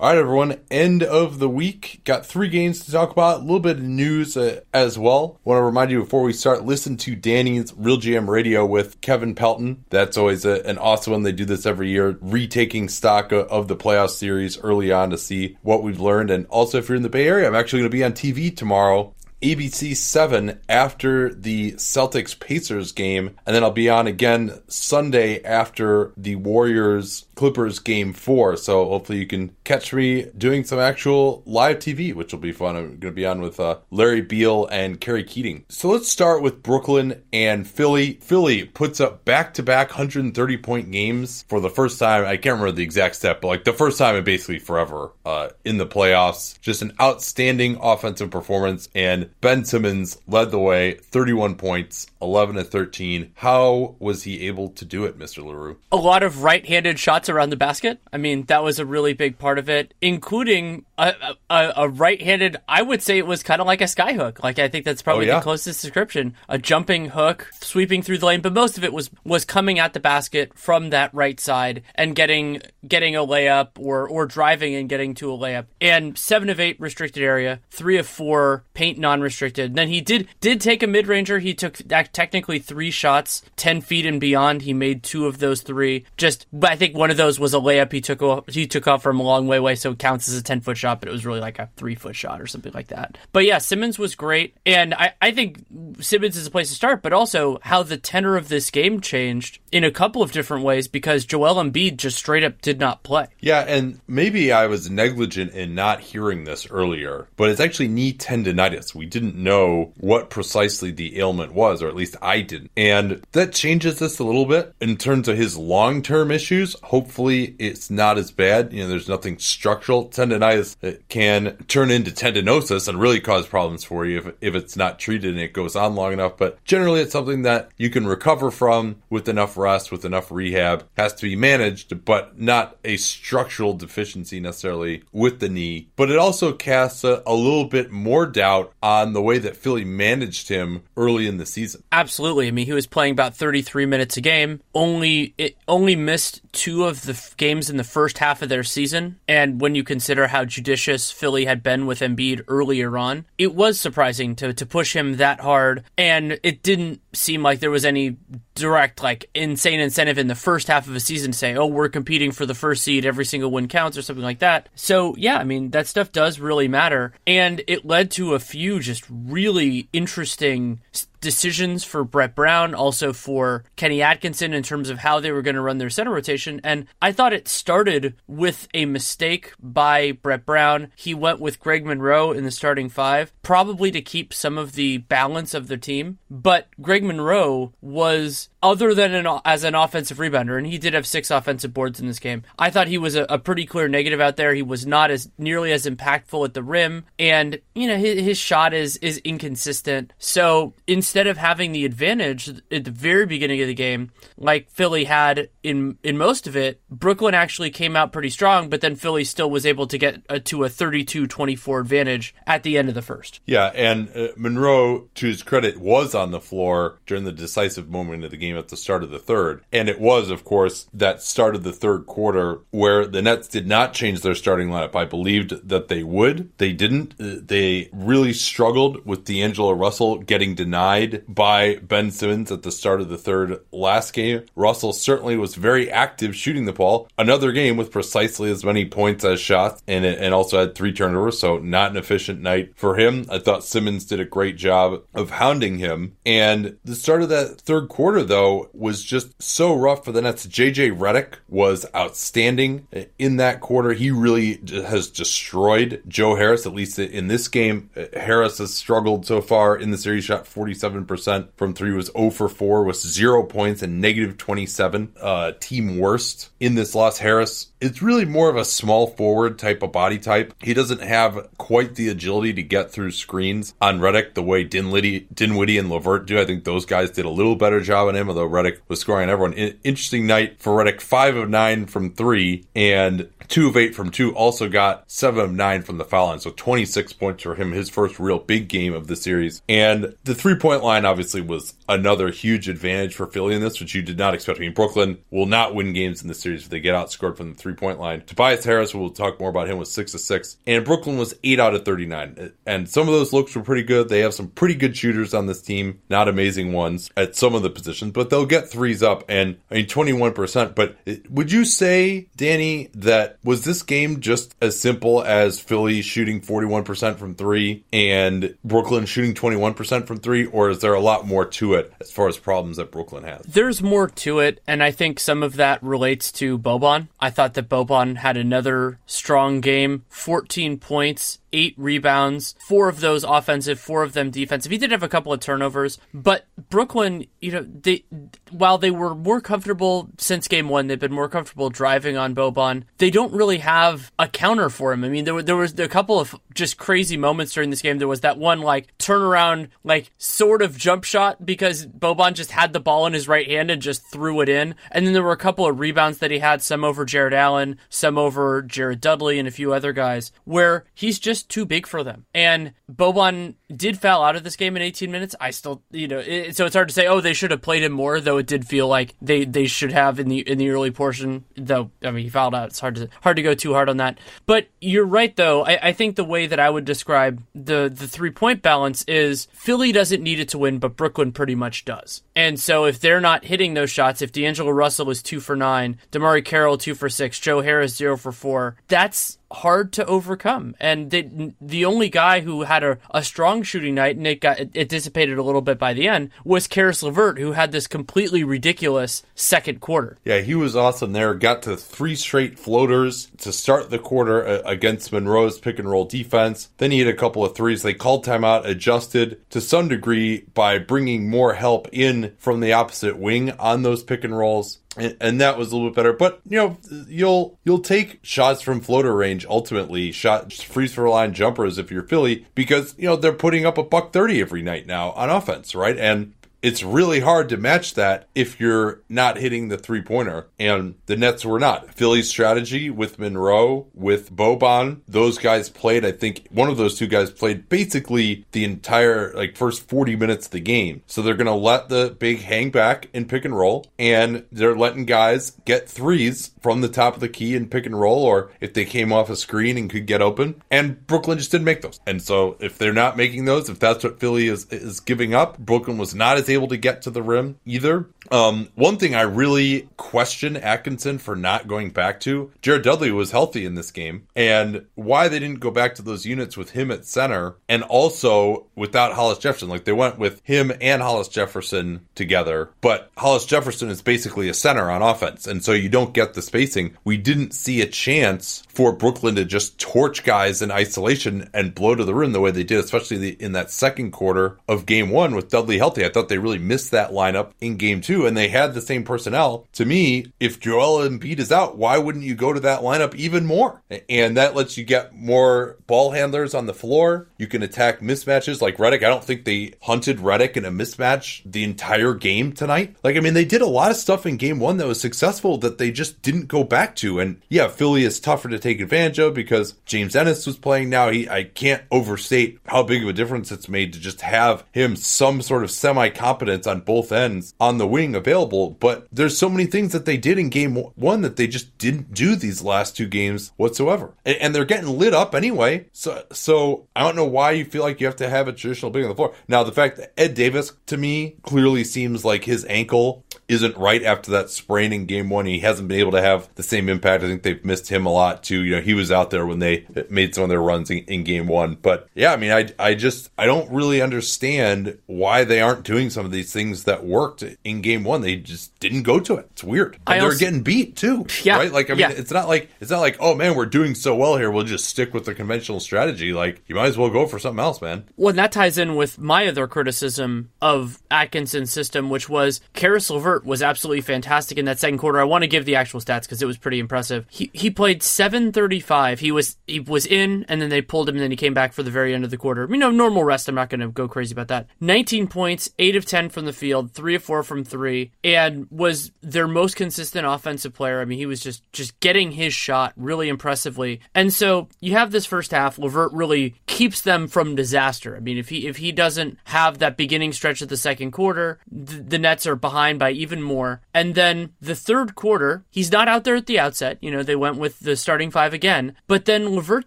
All right, everyone. End of the week. Got three games to talk about. A little bit of news uh, as well. Want to remind you before we start, listen to Danny's Real GM Radio with Kevin Pelton. That's always a, an awesome one. They do this every year, retaking stock of the playoff series early on to see what we've learned. And also, if you're in the Bay Area, I'm actually going to be on TV tomorrow ABC 7 after the Celtics Pacers game, and then I'll be on again Sunday after the Warriors Clippers game 4. So hopefully you can catch me doing some actual live TV, which will be fun. I'm going to be on with uh, Larry Beil and Kerry Keating. So let's start with Brooklyn and Philly. Philly puts up back to back 130 point games for the first time. I can't remember the exact step, but like the first time in basically forever uh, in the playoffs. Just an outstanding offensive performance and Ben Simmons led the way, 31 points, 11 to 13. How was he able to do it, Mr. Leroux? A lot of right handed shots around the basket. I mean, that was a really big part of it, including a, a, a right handed, I would say it was kind of like a sky hook. Like, I think that's probably Oh, yeah? the closest description. A jumping hook, sweeping through the lane, but most of it was, was coming at the basket from that right side and getting, getting a layup or, or driving and getting to a layup. And seven of eight restricted area, three of four paint non restricted. And Then he did, did take a mid ranger. He took technically three shots, 10 feet and beyond. He made two of those three. Just, but I think one of those was a layup he took off, he took off from a long way away, so it counts as a 10 foot shot, but it was really like a three foot shot or something like that. But yeah, Simmons was great. And I, I think Simmons is a place to start, but also how the tenor of this game changed in a couple of different ways because Joel Embiid just straight up did not play. Yeah, and maybe I was negligent in not hearing this earlier, but it's actually knee tendonitis. We didn't know what precisely the ailment was, or at least I didn't. And that changes this a little bit in terms of his long term issues. Hopefully, it's not as bad. You know, there's nothing structural. Tendonitis uh, can turn into tendinosis and really cause problems for you if, if it's not treated and it goes on long enough. But generally, it's something that you can recover from with enough rest, with enough rehab. Has to be managed, but not a structural deficiency necessarily with the knee. But it also casts a, a little bit more doubt on the way that Philly managed him early in the season. Absolutely. I mean, he was playing about 33 minutes a game. Only it only missed two of the f- games in the first half of their season. And when you consider how judicious Philly had been with Embiid earlier on, it was surprising to to push him that hard. And it didn't seem like there was any direct like insane incentive in the first half of a season to say, "Oh, we're competing for the first seed, every single win counts" or something like that. So, yeah, I mean, that stuff does really matter. And it led to a few just really interesting decisions for Brett Brown, also for Kenny Atkinson in terms of how they were going to run their center rotation. And I thought it started with a mistake by Brett Brown. He went with Greg Monroe in the starting five, probably to keep some of the balance of the team. But Greg Monroe was other than an, as an offensive rebounder, and he did have six offensive boards in this game. I thought he was a, a pretty clear negative out there. He was not as nearly as impactful at the rim, and you know his, his shot is is inconsistent. So instead of having the advantage at the very beginning of the game, like Philly had in in most of it, Brooklyn actually came out pretty strong, but then Philly still was able to get uh to a 32-24 advantage at the end of the first. Yeah, and uh, Monroe, to his credit, was on the floor during the decisive moment of the game at the start of the third. And it was, of course, that start of the third quarter where the Nets did not change their starting lineup. I believed that they would. They didn't. Uh, They really struggled with D'Angelo Russell getting denied by Ben Simmons at the start of the third last game. Russell certainly was very active shooting the ball. Another game with precisely as many points as shots, and and also had three turnovers. So not an efficient night for him. I thought Simmons did a great job of hounding him. And the start of that third quarter, though, was just so rough for the Nets. JJ Redick was outstanding in that quarter. He really has destroyed Joe Harris, at least in this game. Harris has struggled so far in the series, shot 47% from three, was 0 for 4, was zero points and negative 27, uh, team worst in this loss. Harris, it's really more of a small forward type of body type. He doesn't have quite the agility to get through screens on Redick the way Dinwiddie, Dinwiddie and LeVert do. I think those guys did a little better job on him, although Redick was scoring on everyone. Interesting night for Redick, five of nine from three, and two of eight from two. Also got seven of nine from the foul line, so 26 points for him, his first real big game of the series. And the three point line obviously was another huge advantage for Philly in this, which you did not expect. I mean, Brooklyn will not win games in the series if they get outscored from the three point line. Tobias Harris, we'll talk more about him, was six of six, and Brooklyn was eight out of 39. And some of those looks were pretty good. They have some pretty good shooters on this team, not amazing ones at some of the positions, but they'll get threes up. And I mean, 21%. But uh, would you say, Danny, that was this game just as simple as Philly shooting 41% from three and Brooklyn shooting 21% from three, or is there a lot more to it as far as problems that Brooklyn has? There's more to it, and I think some of that relates to Boban. I thought that Boban had another strong game, 14 points, eight rebounds, four of those offensive, four of them defensive. He did have a couple of turnovers, but Brooklyn, you know, they while they were more comfortable since game one, they've been more comfortable driving on Boban. They don't really have a counter for him. I mean, there were there was a couple of just crazy moments during this game. There was that one like turnaround, like sort of jump shot because Boban just had the ball in his right hand and just threw it in. And then there were a couple of rebounds that he had, some over Jarrett Allen, some over Jared Dudley, and a few other guys, where he's just just too big for them. And Boban did foul out of this game in 18 minutes. I still, you know, it, so it's hard to say. Oh, they should have played him more, though. It did feel like they they should have in the in the early portion. Though I mean, he fouled out. It's hard to hard to go too hard on that. But you're right, though. I, I think the way that I would describe the the three point balance is Philly doesn't need it to win, but Brooklyn pretty much does. And so if they're not hitting those shots, if D'Angelo Russell is two for nine, DeMarre Carroll two for six, Joe Harris zero for four, that's hard to overcome. And the, the only guy who had a, a strong shooting night, and it got it, dissipated a little bit by the end, was Caris LeVert, who had this completely ridiculous second quarter. Yeah, he was awesome there. Got to three straight floaters to start the quarter uh, against Monroe's pick and roll defense. Then he hit a couple of threes. They called timeout, adjusted to some degree by bringing more help in from the opposite wing on those pick and rolls and that was a little bit better. But you know, you'll you'll take shots from floater range ultimately, shot free throw line jumpers if you're Philly because you know they're putting up a buck thirty every night now on offense, right? And it's really hard to match that if you're not hitting the three pointer. And the Nets were not. Philly's strategy with Monroe, with Boban, those guys played, I think one of those two guys played basically the entire like first 40 minutes of the game. So they're going to let the big hang back and pick and roll. And they're letting guys get threes from the top of the key and pick and roll, or if they came off a screen and could get open. And Brooklyn just didn't make those. And so if they're not making those, if that's what Philly is, is giving up, Brooklyn was not as able to get to the rim either. Um, one thing I really question Atkinson for not going back to, Jared Dudley was healthy in this game, and why they didn't go back to those units with him at center and also without Hollis Jefferson. Like they went with him and Hollis Jefferson together, but Hollis Jefferson is basically a center on offense, and so you don't get the spacing. We didn't see a chance for Brooklyn to just torch guys in isolation and blow to the rim the way they did, especially in that second quarter of game one with Dudley healthy. I thought they really missed that lineup in game two, and they had the same personnel. To me, if Joel Embiid is out, why wouldn't you go to that lineup even more? And that lets you get more ball handlers on the floor. You can attack mismatches like Redick. I don't think they hunted Redick in a mismatch the entire game tonight. Like, I mean, they did a lot of stuff in game one that was successful that they just didn't go back to. And yeah, Philly is tougher to take advantage of because James Ennis was playing now. He, I can't overstate how big of a difference it's made to just have him some sort of semi competence on both ends on the wing available, but there's so many things that they did in game one that they just didn't do these last two games whatsoever. And, and they're getting lit up anyway. So, so I don't know why you feel like you have to have a traditional big on the floor. Now, the fact that Ed Davis to me clearly seems like his ankle isn't right after that sprain in game one. He hasn't been able to have the same impact. I think they've missed him a lot too. You know, he was out there when they made some of their runs in, in game one. But yeah, I mean, I, I just, I don't really understand why they aren't doing some of these things that worked in game one. They just didn't go to it. It's weird. And I they're getting beat too. Yeah, Right? Like, I mean, yeah. it's not like, it's not like, oh man, we're doing so well here. We'll just stick with the conventional strategy. Like, you might as well go for something else, man. Well, and that ties in with my other criticism of Atkinson's system, which was Caris LeVert was absolutely fantastic in that second quarter. I want to give the actual stats because it was pretty impressive. He he played seven thirty five. He was he was in, and then they pulled him, and then he came back for the very end of the quarter. You know, normal rest. I'm not going to go crazy about that. Nineteen points, eight of ten from the field, three of four from three, and was their most consistent offensive player. I mean, he was just just getting his shot really impressively. And so you have this first half. Levert really keeps them from disaster. I mean, if he if he doesn't have that beginning stretch of the second quarter, th- the Nets are behind by even more. And then the third quarter, he's not out there at the outset. You know, they went with the starting five again, but then Levert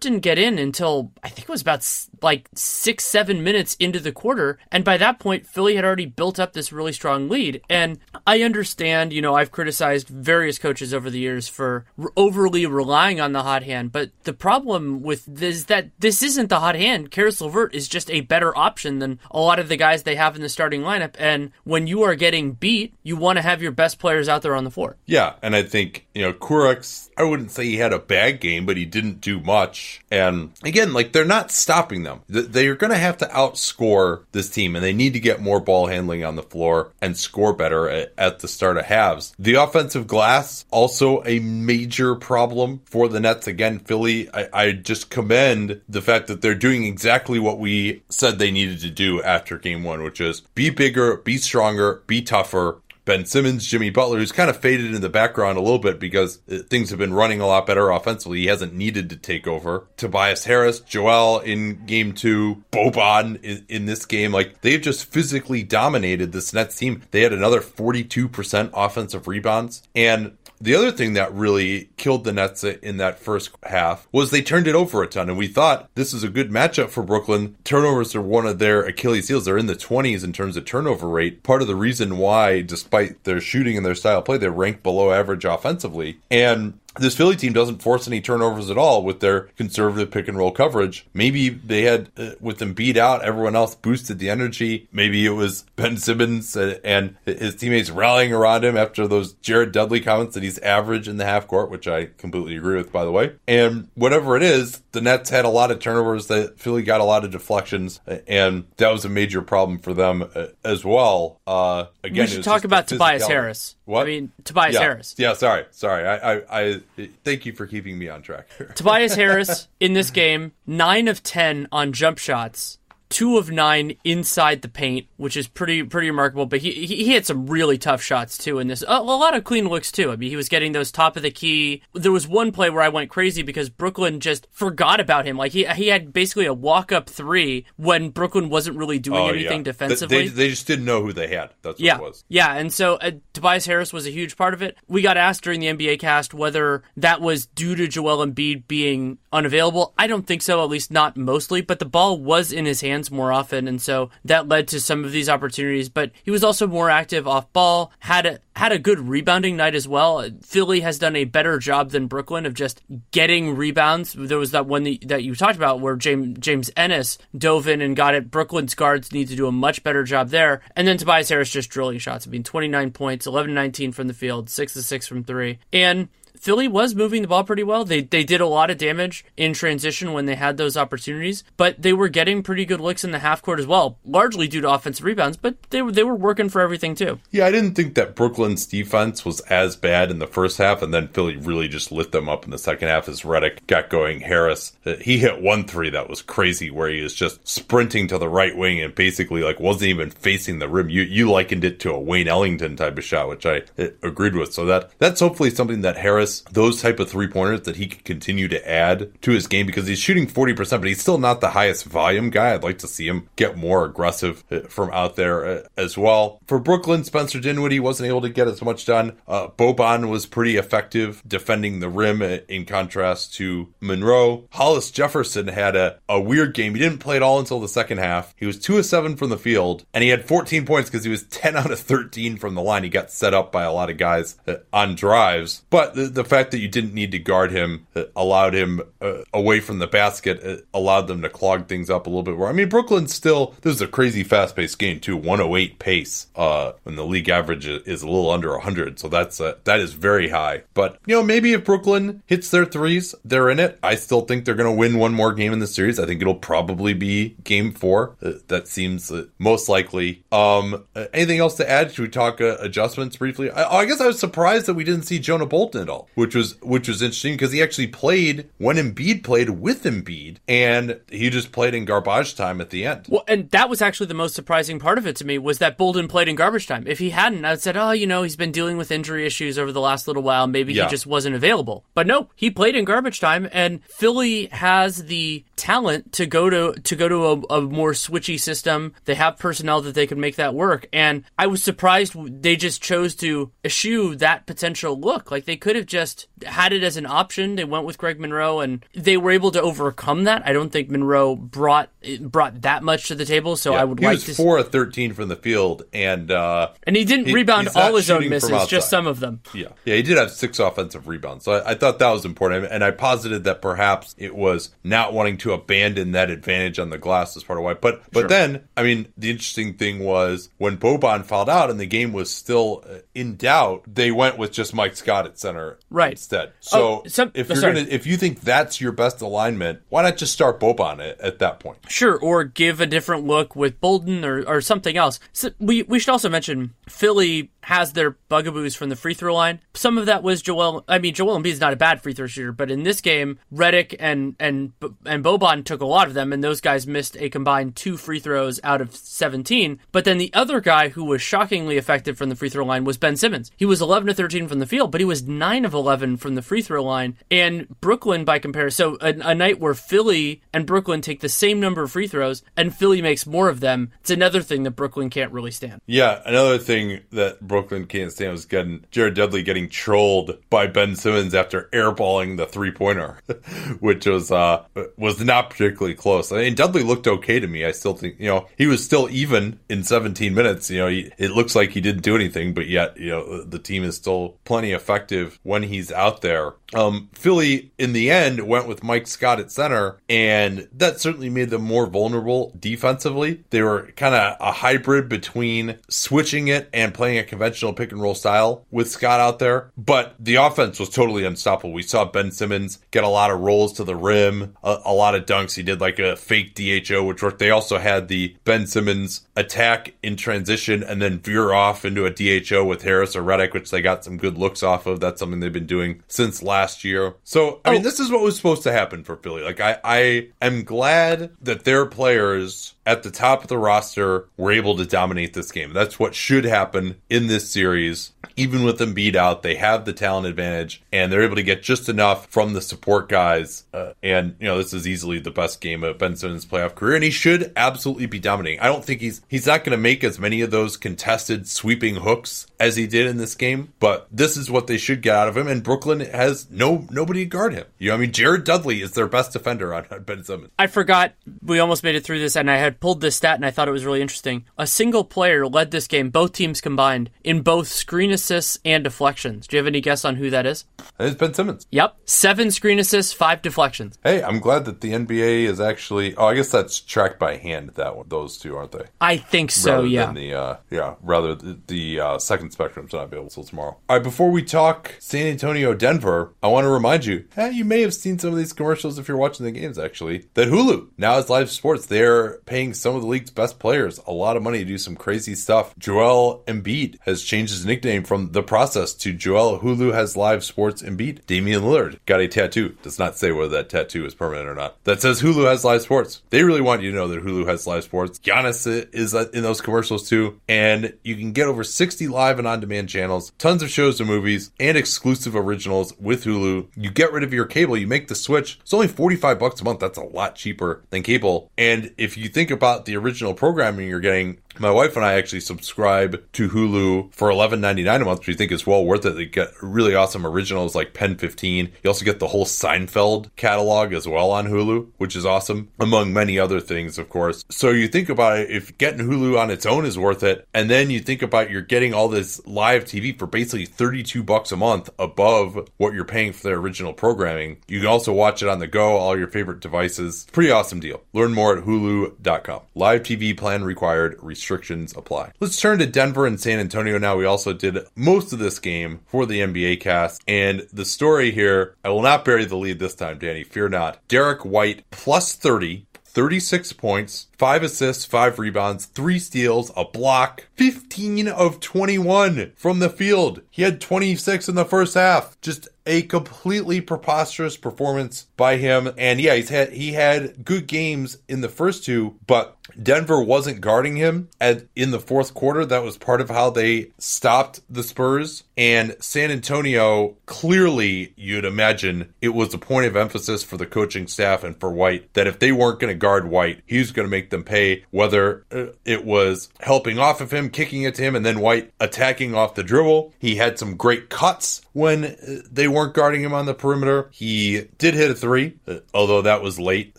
didn't get in until I think it was about like six seven minutes into the quarter, and by that point, Philly had already built up this really strong lead. And I understand, you know, I've criticized various coaches over the years for overly relying on the hot hand, but the problem with this is that this isn't the hot hand. Caris LeVert is just a better option than a lot of the guys they have in the starting lineup. And when you are getting beat, you want to have your best players out there on the floor. Yeah, and I think, you know, Kurucs, I wouldn't say he had a bad game, but he didn't do much. And again, like they're not stopping them. They're going to have to outscore this team, and they need to get more ball handling on the floor and score better at, at the start of halves. The offensive glass, also a major problem for the Nets. Again, Philly, I, I just commend the fact that they're doing exactly what we said they needed to do after game one, which is be bigger, be stronger, be tougher, Ben Simmons, Jimmy Butler, who's kind of faded in the background a little bit because uh, things have been running a lot better offensively. He hasn't needed to take over. Tobias Harris, Joel in game two, Boban in, in this game. Like they've just physically dominated this Nets team. They had another 42% offensive rebounds. And the other thing that really killed the Nets in that first half was they turned it over a ton. And we thought this is a good matchup for Brooklyn. Turnovers are one of their Achilles heels. They're in the 20s in terms of turnover rate. Part of the reason why, despite their shooting and their style of play, they're ranked below average offensively. And this Philly team doesn't force any turnovers at all with their conservative pick and roll coverage. Maybe they had, uh, with Embiid out, everyone else boosted the energy. Maybe it was Ben Simmons uh, and his teammates rallying around him after those Jared Dudley comments that he's average in the half court, which I completely agree with, by the way. And whatever it is, the Nets had a lot of turnovers. That Philly got a lot of deflections, uh, and that was a major problem for them uh, as well. Uh, again, we should talk about Tobias. Harris. What? I mean, Tobias yeah. Harris. Yeah, sorry, sorry. I, I, I, thank you for keeping me on track. Tobias Harris in this game, nine of ten on jump shots, two of nine inside the paint, which is pretty pretty remarkable. But he he, he had some really tough shots too in this. A, a lot of clean looks too. I mean, he was getting those top of the key. There was one play where I went crazy because Brooklyn just forgot about him. Like he he had basically a walk up three when Brooklyn wasn't really doing Oh, anything yeah. defensively. They, they just didn't know who they had. That's what Yeah, it was. yeah, and so uh, Tobias Harris was a huge part of it. We got asked during the NBA cast whether that was due to Joel Embiid being unavailable. I don't think so, at least not mostly. But the ball was in his hands more often, and so that led to some of these opportunities. But he was also more active off ball. had a had a good rebounding night as well. Philly has done a better job than Brooklyn of just getting rebounds. There was that one that, you talked about where James James Ennis dove in and got it. Brooklyn's guards need to do a much better job there. And then Tobias Harris just drilling shots. I mean, 29 points, 11 19 from the field, 6 to 6 from 3. And Philly was moving the ball pretty well. They they did a lot of damage in transition when they had those opportunities, but they were getting pretty good looks in the half court as well, largely due to offensive rebounds. But they were they were working for everything too. Yeah, I didn't think that Brooklyn's defense was as bad in the first half, and then Philly really just lit them up in the second half as Redick got going. Harris, uh, he hit one three that was crazy, where he was just sprinting to the right wing and basically like wasn't even facing the rim. You you likened it to a Wayne Ellington type of shot, which I uh, agreed with. So that that's hopefully something that Harris has those type of three pointers that he could continue to add to his game because he's shooting 40%, but he's still not the highest volume guy. I'd like to see him get more aggressive uh, from out there uh, as well. For Brooklyn, Spencer Dinwiddie wasn't able to get as much done. Uh, Boban was pretty effective defending the rim uh, in contrast to Monroe. Hollis Jefferson had a, a weird game. He didn't play at all until the second half. He was 2 of 7 from the field, and he had 14 points because he was 10 out of 13 from the line. He got set up by a lot of guys on drives. But the, the fact that you didn't need to guard him uh, allowed him uh, away from the basket, uh, allowed them to clog things up a little bit more. I mean, Brooklyn still, this is a crazy fast paced game, too. 108 pace uh, when the league average is a little under 100. So that's uh, that is very high. But, you know, maybe if Brooklyn hits their threes, they're in it. I still think they're going to win one more game in the series. I think it'll probably be game four. Uh, that seems uh, most likely. Um, anything else to add? Should we talk adjustments briefly? I, I, guess I was surprised that we didn't see Jonah Bolden at all, which was which was interesting because he actually played when Embiid played with Embiid, and he just played in garbage time at the end. Well, and that was actually the most surprising part of it to me was that Bolden played in garbage time. If he hadn't, I'd said, oh, you know, he's been dealing with injury issues over the last little while. Maybe yeah. he just wasn't available. But no, he played in garbage time, and Philly has the talent to go to to go to a, a more switchy system. They have personnel that they can make that work. And I was surprised they just chose to eschew that potential look. Like they could have just had it as an option. They went with Greg Monroe, and they were able to overcome that. I don't think Monroe brought brought that much to the table. So yeah, I would he like was to four of thirteen from the field, and uh, and he didn't he, rebound all his own misses, just some of them. Yeah, yeah, he did have six offensive rebounds. So I, I thought that was important, and I posited that perhaps it was not wanting to abandon that advantage on the glass as part of why. But but sure. then, I mean, the interesting thing was when Boban fouled out and the game was still uh, in doubt, they went with just Mike Scott at center right. instead. Oh, so oh, some, if oh, you're gonna if you think that's your best alignment, why not just start Boban at, at that point? Sure, or give a different look with Bolden or, or something else. So we we should also mention Philly has their bugaboos from the free throw line. Some of that was Joel. I mean, Joel Embiid is not a bad free throw shooter, but in this game, Redick and and and Boban took a lot of them, and those guys missed a combined two free throws out of 17. But then the other guy who was shockingly effective from the free throw line was Ben Simmons. He was 11 to 13 from the field, but he was 9 of 11 from the free throw line. And Brooklyn, by comparison, so a, a night where Philly and Brooklyn take the same number of free throws, and Philly makes more of them. It's another thing that Brooklyn can't really stand. Yeah, another thing that Brooklyn can't stand was getting Jared Dudley getting trolled by Ben Simmons after airballing the three pointer, which was uh was not particularly close. I mean, Dudley looked okay to me. I still think you know he was still even in 17 minutes. You know, he, it looks like he didn't do anything, but yet you know the team is still plenty effective when he's out there. Um, Philly in the end went with Mike Scott at center, and that certainly made them more vulnerable defensively. They were kind of a hybrid between switching it and playing a conventional pick and roll style with Scott out there, but the offense was totally unstoppable. We saw Ben Simmons get a lot of rolls to the rim, a, a lot of dunks. He did like a fake DHO, which worked. They also had the Ben Simmons attack in transition and then veer off into a DHO with Harris or Redick, which they got some good looks off of. That's something they've been doing since last year. So, I oh. mean, this is what was supposed to happen for Philly. Like, I, I am glad that their players at the top of the roster were able to dominate this game. That's what should happen in this series. Even with Embiid out, they have the talent advantage and they're able to get just enough from the support guys. Uh, and, you know, this is easily the best game of Ben Simmons' playoff career, and he should absolutely be dominating. I don't think he's he's not going to make as many of those contested sweeping hooks as he did in this game, but this is what they should get out of him. And Brooklyn has no nobody to guard him. You know, I mean, Jared Dudley is their best defender on Ben Simmons. I forgot we almost made it through this, and I had pulled this stat and I thought it was really interesting. A single player led this game, both teams combined, in both screen assists and deflections. Do you have any guess on who that is? It's Ben Simmons. Yep. Seven screen assists, five deflections. Hey, I'm glad that the NBA is actually. Oh, I guess that's tracked by hand. That one, those two, aren't they? I think so. Rather yeah. the uh, yeah, rather the, the uh, second spectrum's not available until tomorrow. All right. Before we talk San Antonio, Denver, I want to remind you, eh, you may have seen some of these commercials if you're watching the games, actually, that Hulu now is live sports. They're paying some of the league's best players a lot of money to do some crazy stuff. Joel Embiid has changed his nickname from The Process to Joel Hulu has live sports Embiid. Damian Lillard got a tattoo. Does not say whether that tattoo is permanent or not. That says Hulu has live sports. They really want you to know that Hulu has live sports. Giannis is in those commercials too. And you can get over 60 live and on demand channels, tons of shows and movies, and exclusive originals with Hulu. You get rid of your cable, you make the switch. It's only 45 bucks a month. That's a lot cheaper than cable. And if you think about the original programming you're getting, my wife and I actually subscribe to Hulu for $11.99 a month, which we think is well worth it. They get really awesome originals like Pen 15. You also get the whole Seinfeld catalog as well on Hulu, which is awesome, among many other things, of course. So you think about it, if getting Hulu on its own is worth it, and then you think about you're getting all this live TV for basically 32 bucks a month above what you're paying for their original programming. You can also watch it on the go, all your favorite devices. Pretty awesome deal. Learn more at hulu.com. Live TV plan required restrictions apply. Let's turn to Denver and San Antonio now. We also did most of this game for the NBA cast. And the story here, I will not bury the lead this time, Danny. Fear not. Derrick White plus 30 36 points, 5 assists, 5 rebounds, 3 steals, a block, 15 of 21 from the field. He had 26 in the first half. Just a completely preposterous performance by him. And yeah, he's had he had good games in the first two, but Denver wasn't guarding him at, in the fourth quarter. That was part of how they stopped the Spurs. And San Antonio, clearly, you'd imagine it was a point of emphasis for the coaching staff and for White that if they weren't going to guard White, he was going to make them pay, whether uh, it was helping off of him, kicking it to him, and then White attacking off the dribble. He had some great cuts when uh, they weren't guarding him on the perimeter. He did hit a three, uh, although that was late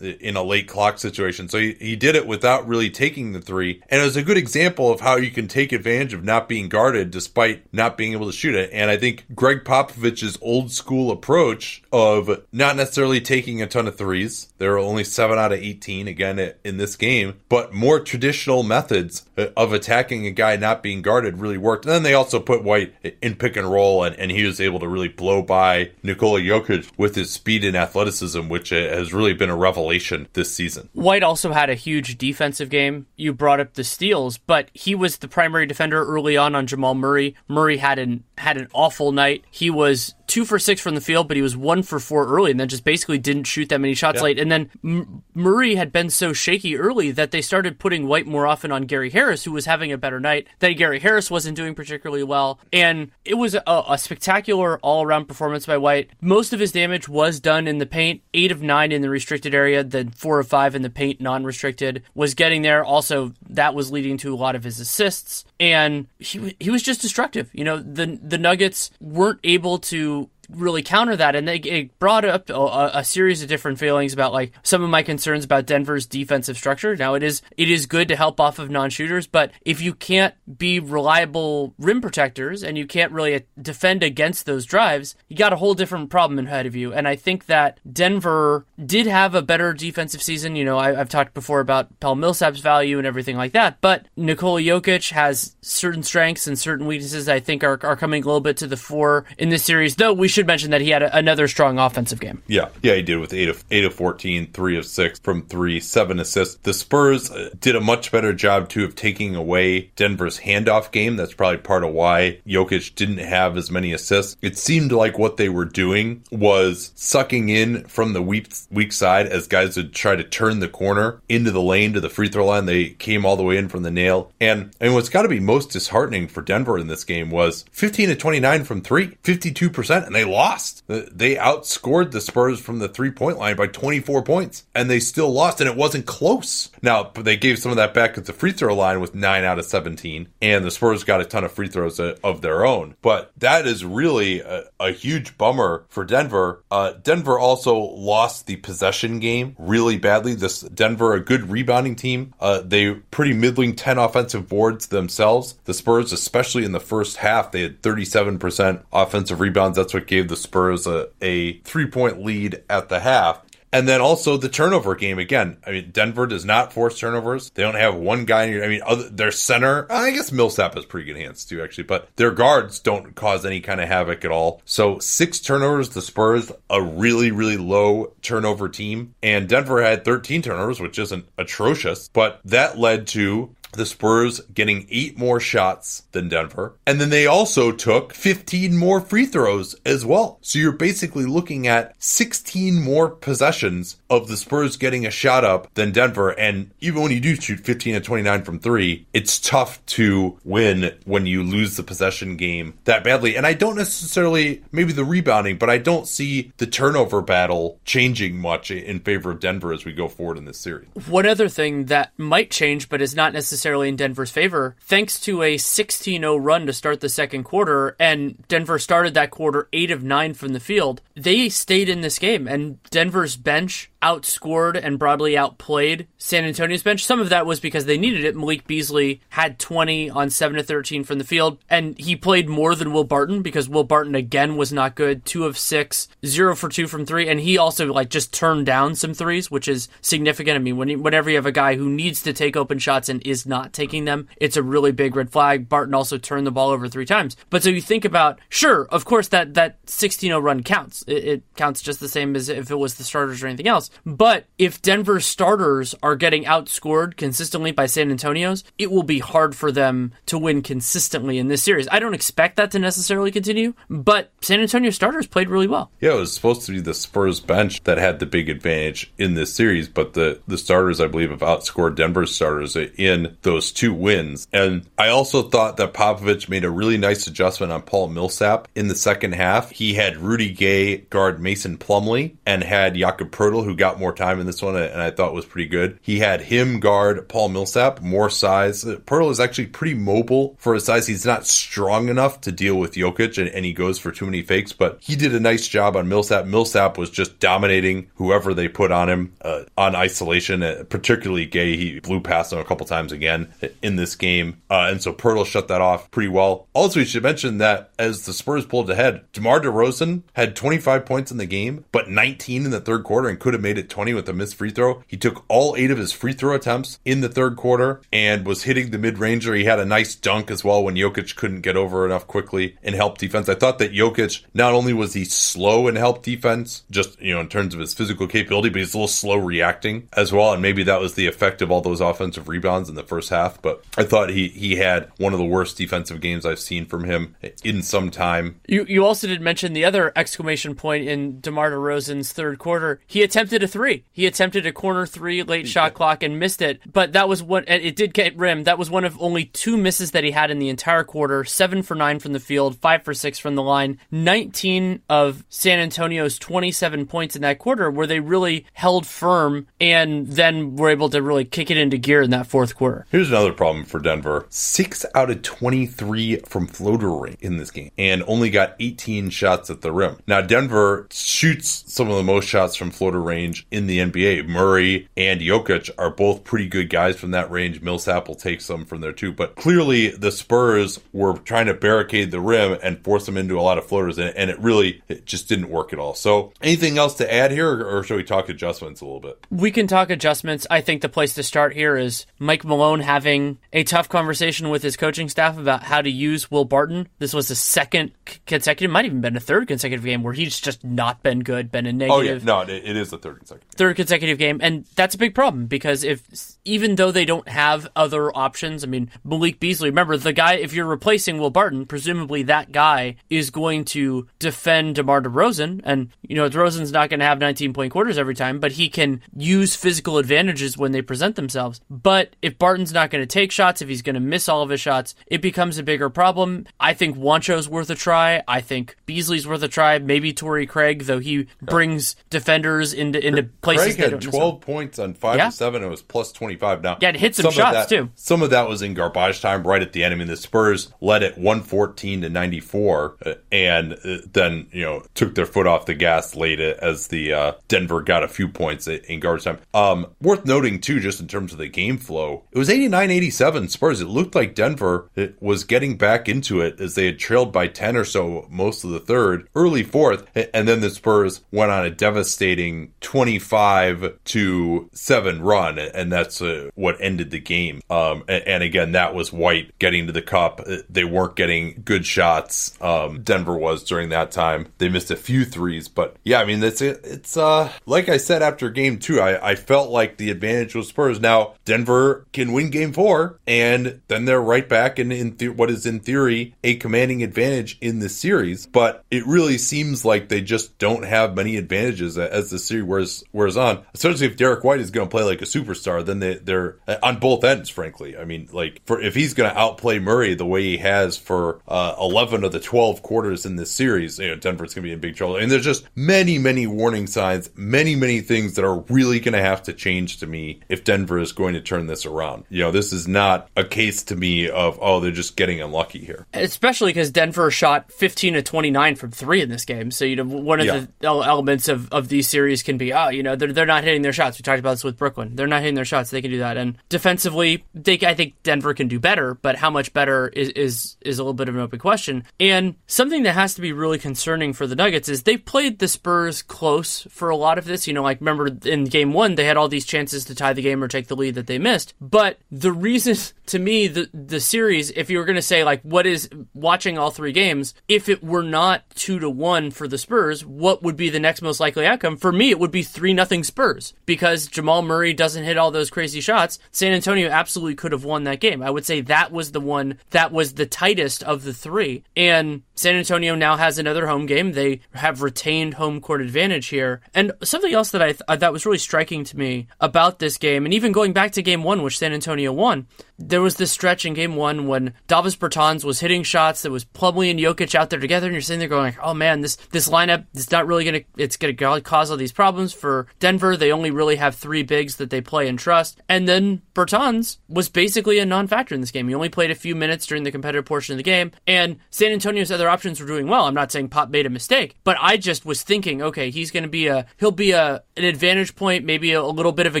in a late clock situation. So he, he did it without really taking the three. And it was a good example of how you can take advantage of not being guarded despite not being able to shoot it. And I think Gregg Popovich's old school approach of not necessarily taking a ton of threes, there are only seven out of 18 again in this game, but more traditional methods uh, of attacking a guy not being guarded really worked. And then they also put White in pick and roll, and, and he was able to really blow by Nikola Jokic with his speed and athleticism, which uh, has really been a revelation this season. White also had a huge defensive game. You brought up the steals, but he was the primary defender early on on Jamal Murray. Murray had an had an awful night. He was two for six from the field, but he was one for four early, and then just basically didn't shoot that many shots yeah. late. And then M- Murray had been so shaky early that they started putting White more often on Gary Harris, who was having a better night. That Gary Harris wasn't doing particularly well, and it was a, a spectacular all around performance by White. Most of his damage was done in the paint. Eight of nine in the restricted area, then four of five in the paint non-restricted. Was getting there. Also, that was leading to a lot of his assists, and he he was just destructive. You know, the the Nuggets weren't able to really counter that and they it brought up a, a, series of different feelings about like some of my concerns about Denver's defensive structure. Now it is it is good to help off of non-shooters, but if you can't be reliable rim protectors and you can't really uh, defend against those drives, you got a whole different problem ahead of you. And I think that Denver did have a better defensive season. You know, I, have talked before about Paul Millsap's value and everything like that, but Nikola Jokic has certain strengths and certain weaknesses I think are, are coming a little bit to the fore in this series, though we should mention that he had a, another strong offensive game. Yeah, yeah, he did with eight of eight of 14, three of six from three, seven assists. The Spurs uh, did a much better job too of taking away Denver's handoff game. That's probably part of why Jokic didn't have as many assists. It seemed like what they were doing was sucking in from the weak weak side as guys would try to turn the corner into the lane to the free throw line. They came all the way in from the nail. And and what's got to be most disheartening for Denver in this game was 15 to 29 from three, 52%, and they lost. They outscored the Spurs from the three point line by 24 points, and they still lost, and it wasn't close. Now, they gave some of that back at the free throw line with 9 out of 17, and the Spurs got a ton of free throws uh, of their own. But that is really a, a huge bummer for Denver. Uh, Denver also lost the possession game really badly. This Denver, a good rebounding team, uh, they pretty middling 10 offensive boards themselves. The Spurs, especially in the first half, they had 37% offensive rebounds. That's what gave the Spurs a, a three point lead at the half. And then also the turnover game again. I mean, Denver does not force turnovers. They don't have one guy. I mean, other, their center. I guess Millsap has pretty good hands too, actually, but their guards don't cause any kind of havoc at all. So six turnovers. The Spurs a really really low turnover team, and Denver had 13 turnovers, which isn't atrocious, but that led to the Spurs getting eight more shots than Denver. And then they also took 15 more free throws as well. So you're basically looking at 16 more possessions of the Spurs getting a shot up than Denver. And even when you do shoot 15 and 29 from three, it's tough to win when you lose the possession game that badly. And I don't necessarily, maybe the rebounding, but I don't see the turnover battle changing much in favor of Denver as we go forward in this series. One other thing that might change, but is not necessarily in Denver's favor, thanks to a 16 0 run to start the second quarter, and Denver started that quarter 8 of 9 from the field, they stayed in this game. And Denver's bench outscored and broadly outplayed San Antonio's bench. Some of that was because they needed it. Malik Beasley had 20 on 7 to 13 from the field, and he played more than Will Barton because Will Barton again was not good. 2 of six, zero for 2 from 3, and he also like just turned down some threes, which is significant. I mean, when whenever you have a guy who needs to take open shots and is not taking them, it's a really big red flag. Barton also turned the ball over 3 times. But so you think about, sure, of course that that 16-0 run counts. It, it counts just the same as if it was the starters or anything else. But if Denver's starters are getting outscored consistently by San Antonio's, it will be hard for them to win consistently in this series. I don't expect that to necessarily continue, but San Antonio starters played really well. Yeah, it was supposed to be the Spurs bench that had the big advantage in this series, but the, the starters, I believe, have outscored Denver's starters in those two wins. And I also thought that Popovich made a really nice adjustment on Paul Millsap in the second half. He had Rudy Gay guard Mason Plumlee and had Jakob Poeltl, who got more time in this one and I thought was pretty good. He had him guard Paul Millsap, more size. Poeltl is actually pretty mobile for his size. He's not strong enough to deal with Jokic and, and he goes for too many fakes, but he did a nice job on Millsap. Millsap was just dominating whoever they put on him uh, on isolation, uh, particularly Gay. He blew past him a couple times again in this game. Uh, and so Poeltl shut that off pretty well. Also, we should mention that as the Spurs pulled ahead, DeMar DeRozan had 25 points in the game, but 19 in the third quarter and could have made it 20 with a missed free throw. He took all eight of his free throw attempts in the third quarter and was hitting the mid ranger. He had a nice dunk as well when Jokic couldn't get over enough quickly and help defense. I thought that Jokic, not only was he slow in help defense, just, you know, in terms of his physical capability, but he's a little slow reacting as well. And maybe that was the effect of all those offensive rebounds in the first half. But I thought he, he had one of the worst defensive games I've seen from him in some time. You, you also did mention the other exclamation point in DeMar DeRozan's third quarter. He attempted a three. He attempted a corner three late shot clock and missed it, but that was what it did get rim. That was one of only two misses that he had in the entire quarter. Seven for nine from the field, five for six from the line. 19 of San Antonio's 27 points in that quarter where they really held firm and then were able to really kick it into gear in that fourth quarter. Here's another problem for Denver. Six out of 23 from floater range in this game and only got 18 shots at the rim. Now, Denver shoots some of the most shots from floater range in the NBA. Murray and Jokic are both pretty good guys from that range. Millsap will take some from there too. But clearly, the Spurs were trying to barricade the rim and force them into a lot of floaters, and it really it just didn't work at all. So, anything else to add here, or should we talk adjustments a little bit? We can talk adjustments. I think the place to start here is Mike Malone having a tough conversation with his coaching staff about how to use Will Barton. This was the second consecutive, might even been a third consecutive game where he's just not been good, been a negative. Oh yeah, no, it is the third consecutive. Third consecutive game, and that's a big problem because if even though they don't have other options, I mean Malik Beasley. Remember the guy. If you're replacing Will Barton, presumably that guy is going to defend DeMar DeRozan, and you know DeRozan's not going to have 19 point quarters every time, but he can use physical advantages when they present themselves. But if Barton's not going to take shots, if he's going to miss all of his shots, it becomes a bigger problem. I think Juancho's worth a try. I think Beasley's worth a try. Maybe Torrey Craig, though he brings defenders into into places. Craig had 12 points on five yeah. to seven. It was plus 25 now. Yeah, it hit some, some shots that, too. Some of that was in garbage time right at the end. I mean, the Spurs led it 114 to 94 uh, and uh, then, you know, took their foot off the gas late as the uh, Denver got a few points in garbage time. Um, worth noting too, just in terms of the game flow, it was 89-87 Spurs. It looked like Denver was getting back into it as they had trailed by 10 or so most of the third, early fourth, and then the Spurs went on a devastating 25 to 7 run, and that's uh, what ended the game. Um, and, and, again, that was White getting to the cup. They weren't getting good shots. Um, Denver was during that time. They missed a few threes, but yeah, I mean, it's it's uh like I said after game two, I, I felt like the advantage was Spurs. Now Denver can win game four, and then they're right back in in what is in theory a commanding advantage in the series. But it really seems like they just don't have many advantages as the series wears wears on. Especially if Derrick White is going to play like a superstar, then they they're on both ends. Frankly, I mean, like for if he's going to outplay Murray the way he has for uh, eleven of the twelve quarters in this series, you know, Denver's going to be in big trouble. And there's just many many warning signs, many many things that are really going to have to change to me if Denver is going to turn this around. You know, this is not a case to me of oh they're just getting unlucky here. Especially because Denver shot 15 to 29 from three in this game. So you know one of Yeah. the elements of, of these series can be oh you know they're they're not hitting their shots. We talked about this with Brooklyn. They're not hitting their shots. They can do that. And defensively, they I think Denver can do better. But how much better is is is a little bit of an open question. And something that has to be really concerning for the Nuggets is they played the Spurs close for a lot of this. You know, like remember in game one they had all these chances to tie the game or take the lead that they missed. But the reason to me the the series, if you were going to say like what is watching all three games, if it were not two to one for the Spurs, what would be the next most likely outcome? For me, it would be three nothing Spurs because Jamal Murray doesn't hit all those crazy shots. San Antonio absolutely could have won that game. I would say that was the one that was the tightest of the three. And San Antonio now has another home game. They have retained home court advantage here. And something else that I th- thought was really striking to me about this game, and even going back to game one, which San Antonio won, there was this stretch in game one when Davis Bertans was hitting shots that was Plumlee and Jokic out there together, and you're sitting there going, "Oh man, this this lineup is not really gonna it's gonna cause all these problems for Denver. They only really have three bigs that they play and trust." And then Bertans was basically a non-factor in this game. He only played a few minutes during the competitive portion of the game, and San Antonio's other options were doing well. I'm not saying Pop made a mistake, but I just was thinking, okay, he's going to be a he'll be a an advantage point, maybe a, a little bit of a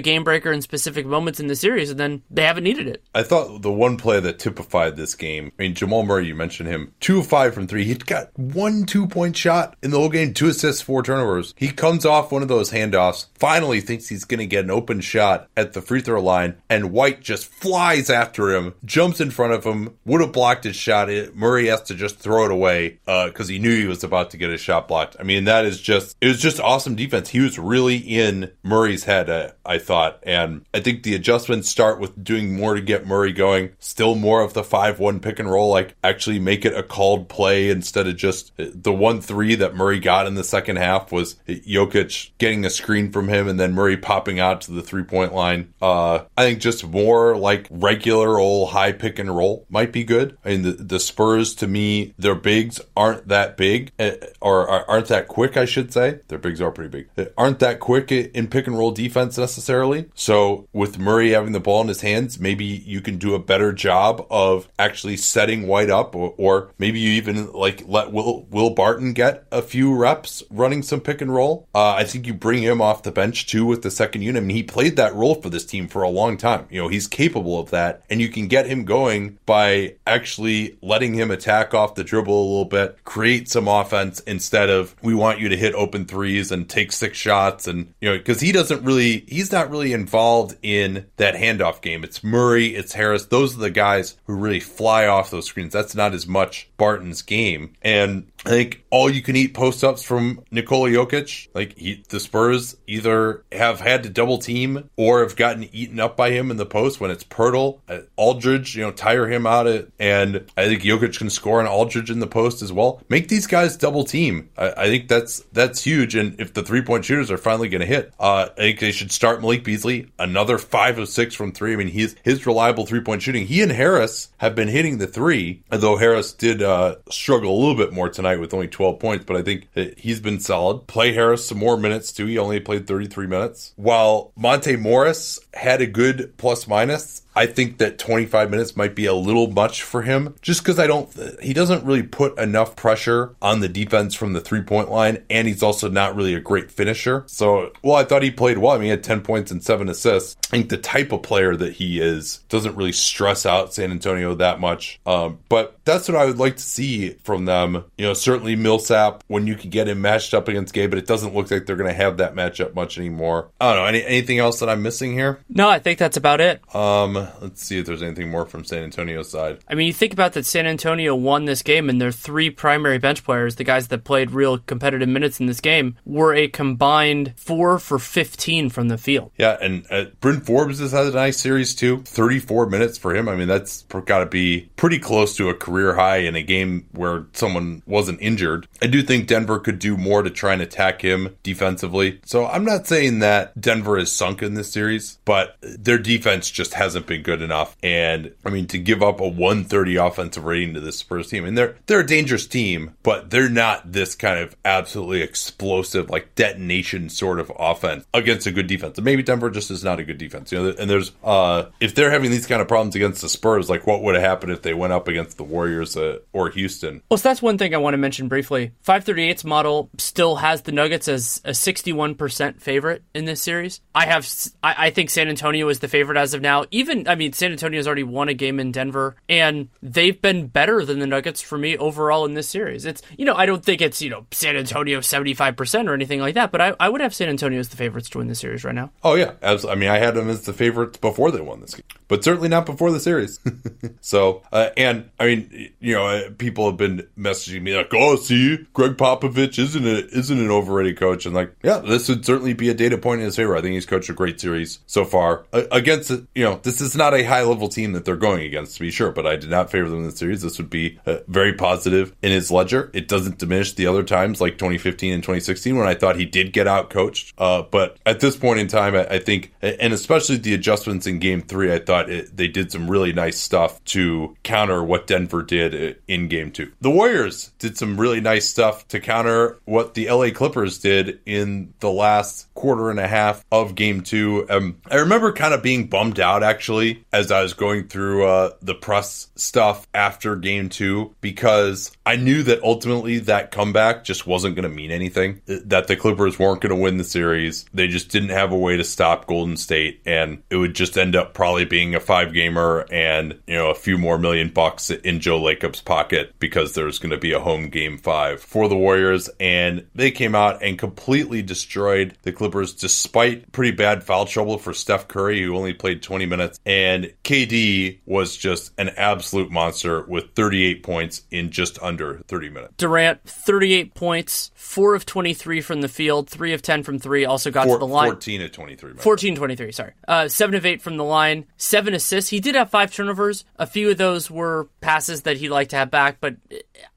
game breaker in specific moments in the series, and then they haven't needed it. I thought the one play that typified this game, I mean, Jamal Murray, you mentioned him, two of five from three. He got one two point shot in the whole game, two assists, four turnovers. He comes off one of those handoffs, finally thinks he's going to get an open shot at the free throw line, and White just flies after him, jumps in front of him, would have blocked his shot. Murray has to just throw it away because he knew he was about to get his shot blocked. I mean, that is just, it was just awesome defense. He was really in Murray's head, uh, I thought. And I think the adjustments start with doing more to get Murray going, still more of the 5 1 pick and roll, like actually make it a called play instead of just the 1 3 that Murray got in the second half was Jokic getting a screen from him and then Murray popping out to the three point line. Uh, I think just more like regular old high pick and roll might be good. I mean, the, the Spurs to me, their bigs aren't that big uh, or, aren't that quick, I should say. Their bigs are pretty big. Uh, Aren't that quick in pick and roll defense necessarily. So with Murray having the ball in his hands, maybe you can do a better job of actually setting White up, or, or maybe you even like let Will Will Barton get a few reps running some pick and roll. Uh, I think you bring him off the bench too with the second unit. I mean, he played that role for this team for a long time. You know, he's capable of that, and you can get him going by actually letting him attack off the dribble a little bit, create some offense instead of we want you to hit open threes and take six shots, and you know, because he doesn't really, he's not really involved in that handoff game. It's Murray, it's Harris. Those are the guys who really fly off those screens. That's not as much Barton's game, and I think all you can eat post ups from Nikola Jokic, like he, the Spurs either have had to double team or have gotten eaten up by him in the post when it's Poeltl, uh, Aldridge, you know, tire him out. And I think Jokic can score on Aldridge in the post as well. Make these guys double team. I, I think that's that's huge. And if the three point shooters are finally going to hit, uh, I think they should start Malik Beasley, another five of six from three. I mean, he's his reliable three point shooting. He and Harris have been hitting the three, although Harris did uh, struggle a little bit more tonight with only 12 points, but I think he's been solid. Play Harris some more minutes too. He only played 33 minutes. While Monte Morris had a good plus minus, I think that 25 minutes might be a little much for him just because I don't, he doesn't really put enough pressure on the defense from the three point line. And he's also not really a great finisher. So, well, I thought he played well. I mean, he had 10 points and seven assists. I think the type of player that he is doesn't really stress out San Antonio that much. Um, but that's what I would like to see from them. You know, certainly Millsap when you can get him matched up against Gay, but it doesn't look like they're going to have that matchup much anymore. I don't know. Any, anything else that I'm missing here? No, I think that's about it. Um, let's see if there's anything more from San Antonio's side. I mean, you think about that San Antonio won this game, and their three primary bench players, the guys that played real competitive minutes in this game, were a combined four for 15 from the field. Yeah, and uh, Bryn Forbes has had a nice series too. 34 minutes for him. I mean, that's got to be pretty close to a career high in a game where someone wasn't injured. I do think Denver could do more to try and attack him defensively. So I'm not saying that Denver is sunk in this series, but their defense just hasn't been good enough. And I mean, to give up a 130 offensive rating to this Spurs team, and they're they're a dangerous team, but they're not this kind of absolutely explosive, like detonation sort of offense against a good defense. And maybe Denver just is not a good defense. You know, and there's uh if they're having these kind of problems against the Spurs, like what would have happened if they went up against the Warriors uh, or Houston? Well, so that's one thing I want to mention briefly. 538's model still has the Nuggets as a 61% favorite in this series. I have, I, I think San Antonio is the favorite as of now. Even, I mean, San Antonio's already won a game in Denver, and they've been better than the Nuggets for me overall in this series. It's, you know, I don't think it's, you know, San Antonio 75% or anything like that, but I, I would have San Antonio as the favorites to win the series right now. Oh, yeah. Absolutely. I mean, I had them as the favorites before they won this game, but certainly not before the series. so, uh, and I mean, you know, uh, people have been messaging me like, "Oh, see, Gregg Popovich isn't a, isn't an overrated coach," and like, yeah, this would certainly be a data point in his favor. I think he's coached a great series so far uh, against, you know, this is not a high level team that they're going against to be sure, but I did not favor them in the series. This would be uh, very positive in his ledger. It doesn't diminish the other times like 2015 and 2016 when I thought he did get out coached. Uh, but at this point in time, I, I, think, and especially the adjustments in Game Three, I thought it, they did some really nice stuff to counter what Denver did uh, in Game Two. The Warriors did some really nice stuff to counter what the LA Clippers did in the last quarter and a half of game two. Um, I remember kind of being bummed out actually as I was going through uh, the press stuff after game two because I knew that ultimately that comeback just wasn't going to mean anything, that the Clippers weren't going to win the series. They just didn't have a way to stop Golden State, and it would just end up probably being a five gamer and, you know, a few more million bucks in Joe Lacob's pocket because there's going to be a home game five for the Warriors. And they came out and completely destroyed the Clippers despite pretty bad foul trouble for Steph Curry, who only played 20 minutes. And KD was just an absolute monster with 38 points in just under 30 minutes. Durant, 38 points, 4 of 23 from the field, 3 of 10 from 3, also got Four, to the line. 14 of 23. 14 23, sorry. Uh, 7 of 8 from the line, 7 assists. He did have 5 turnovers. A few of those were passes that he'd like to have back, but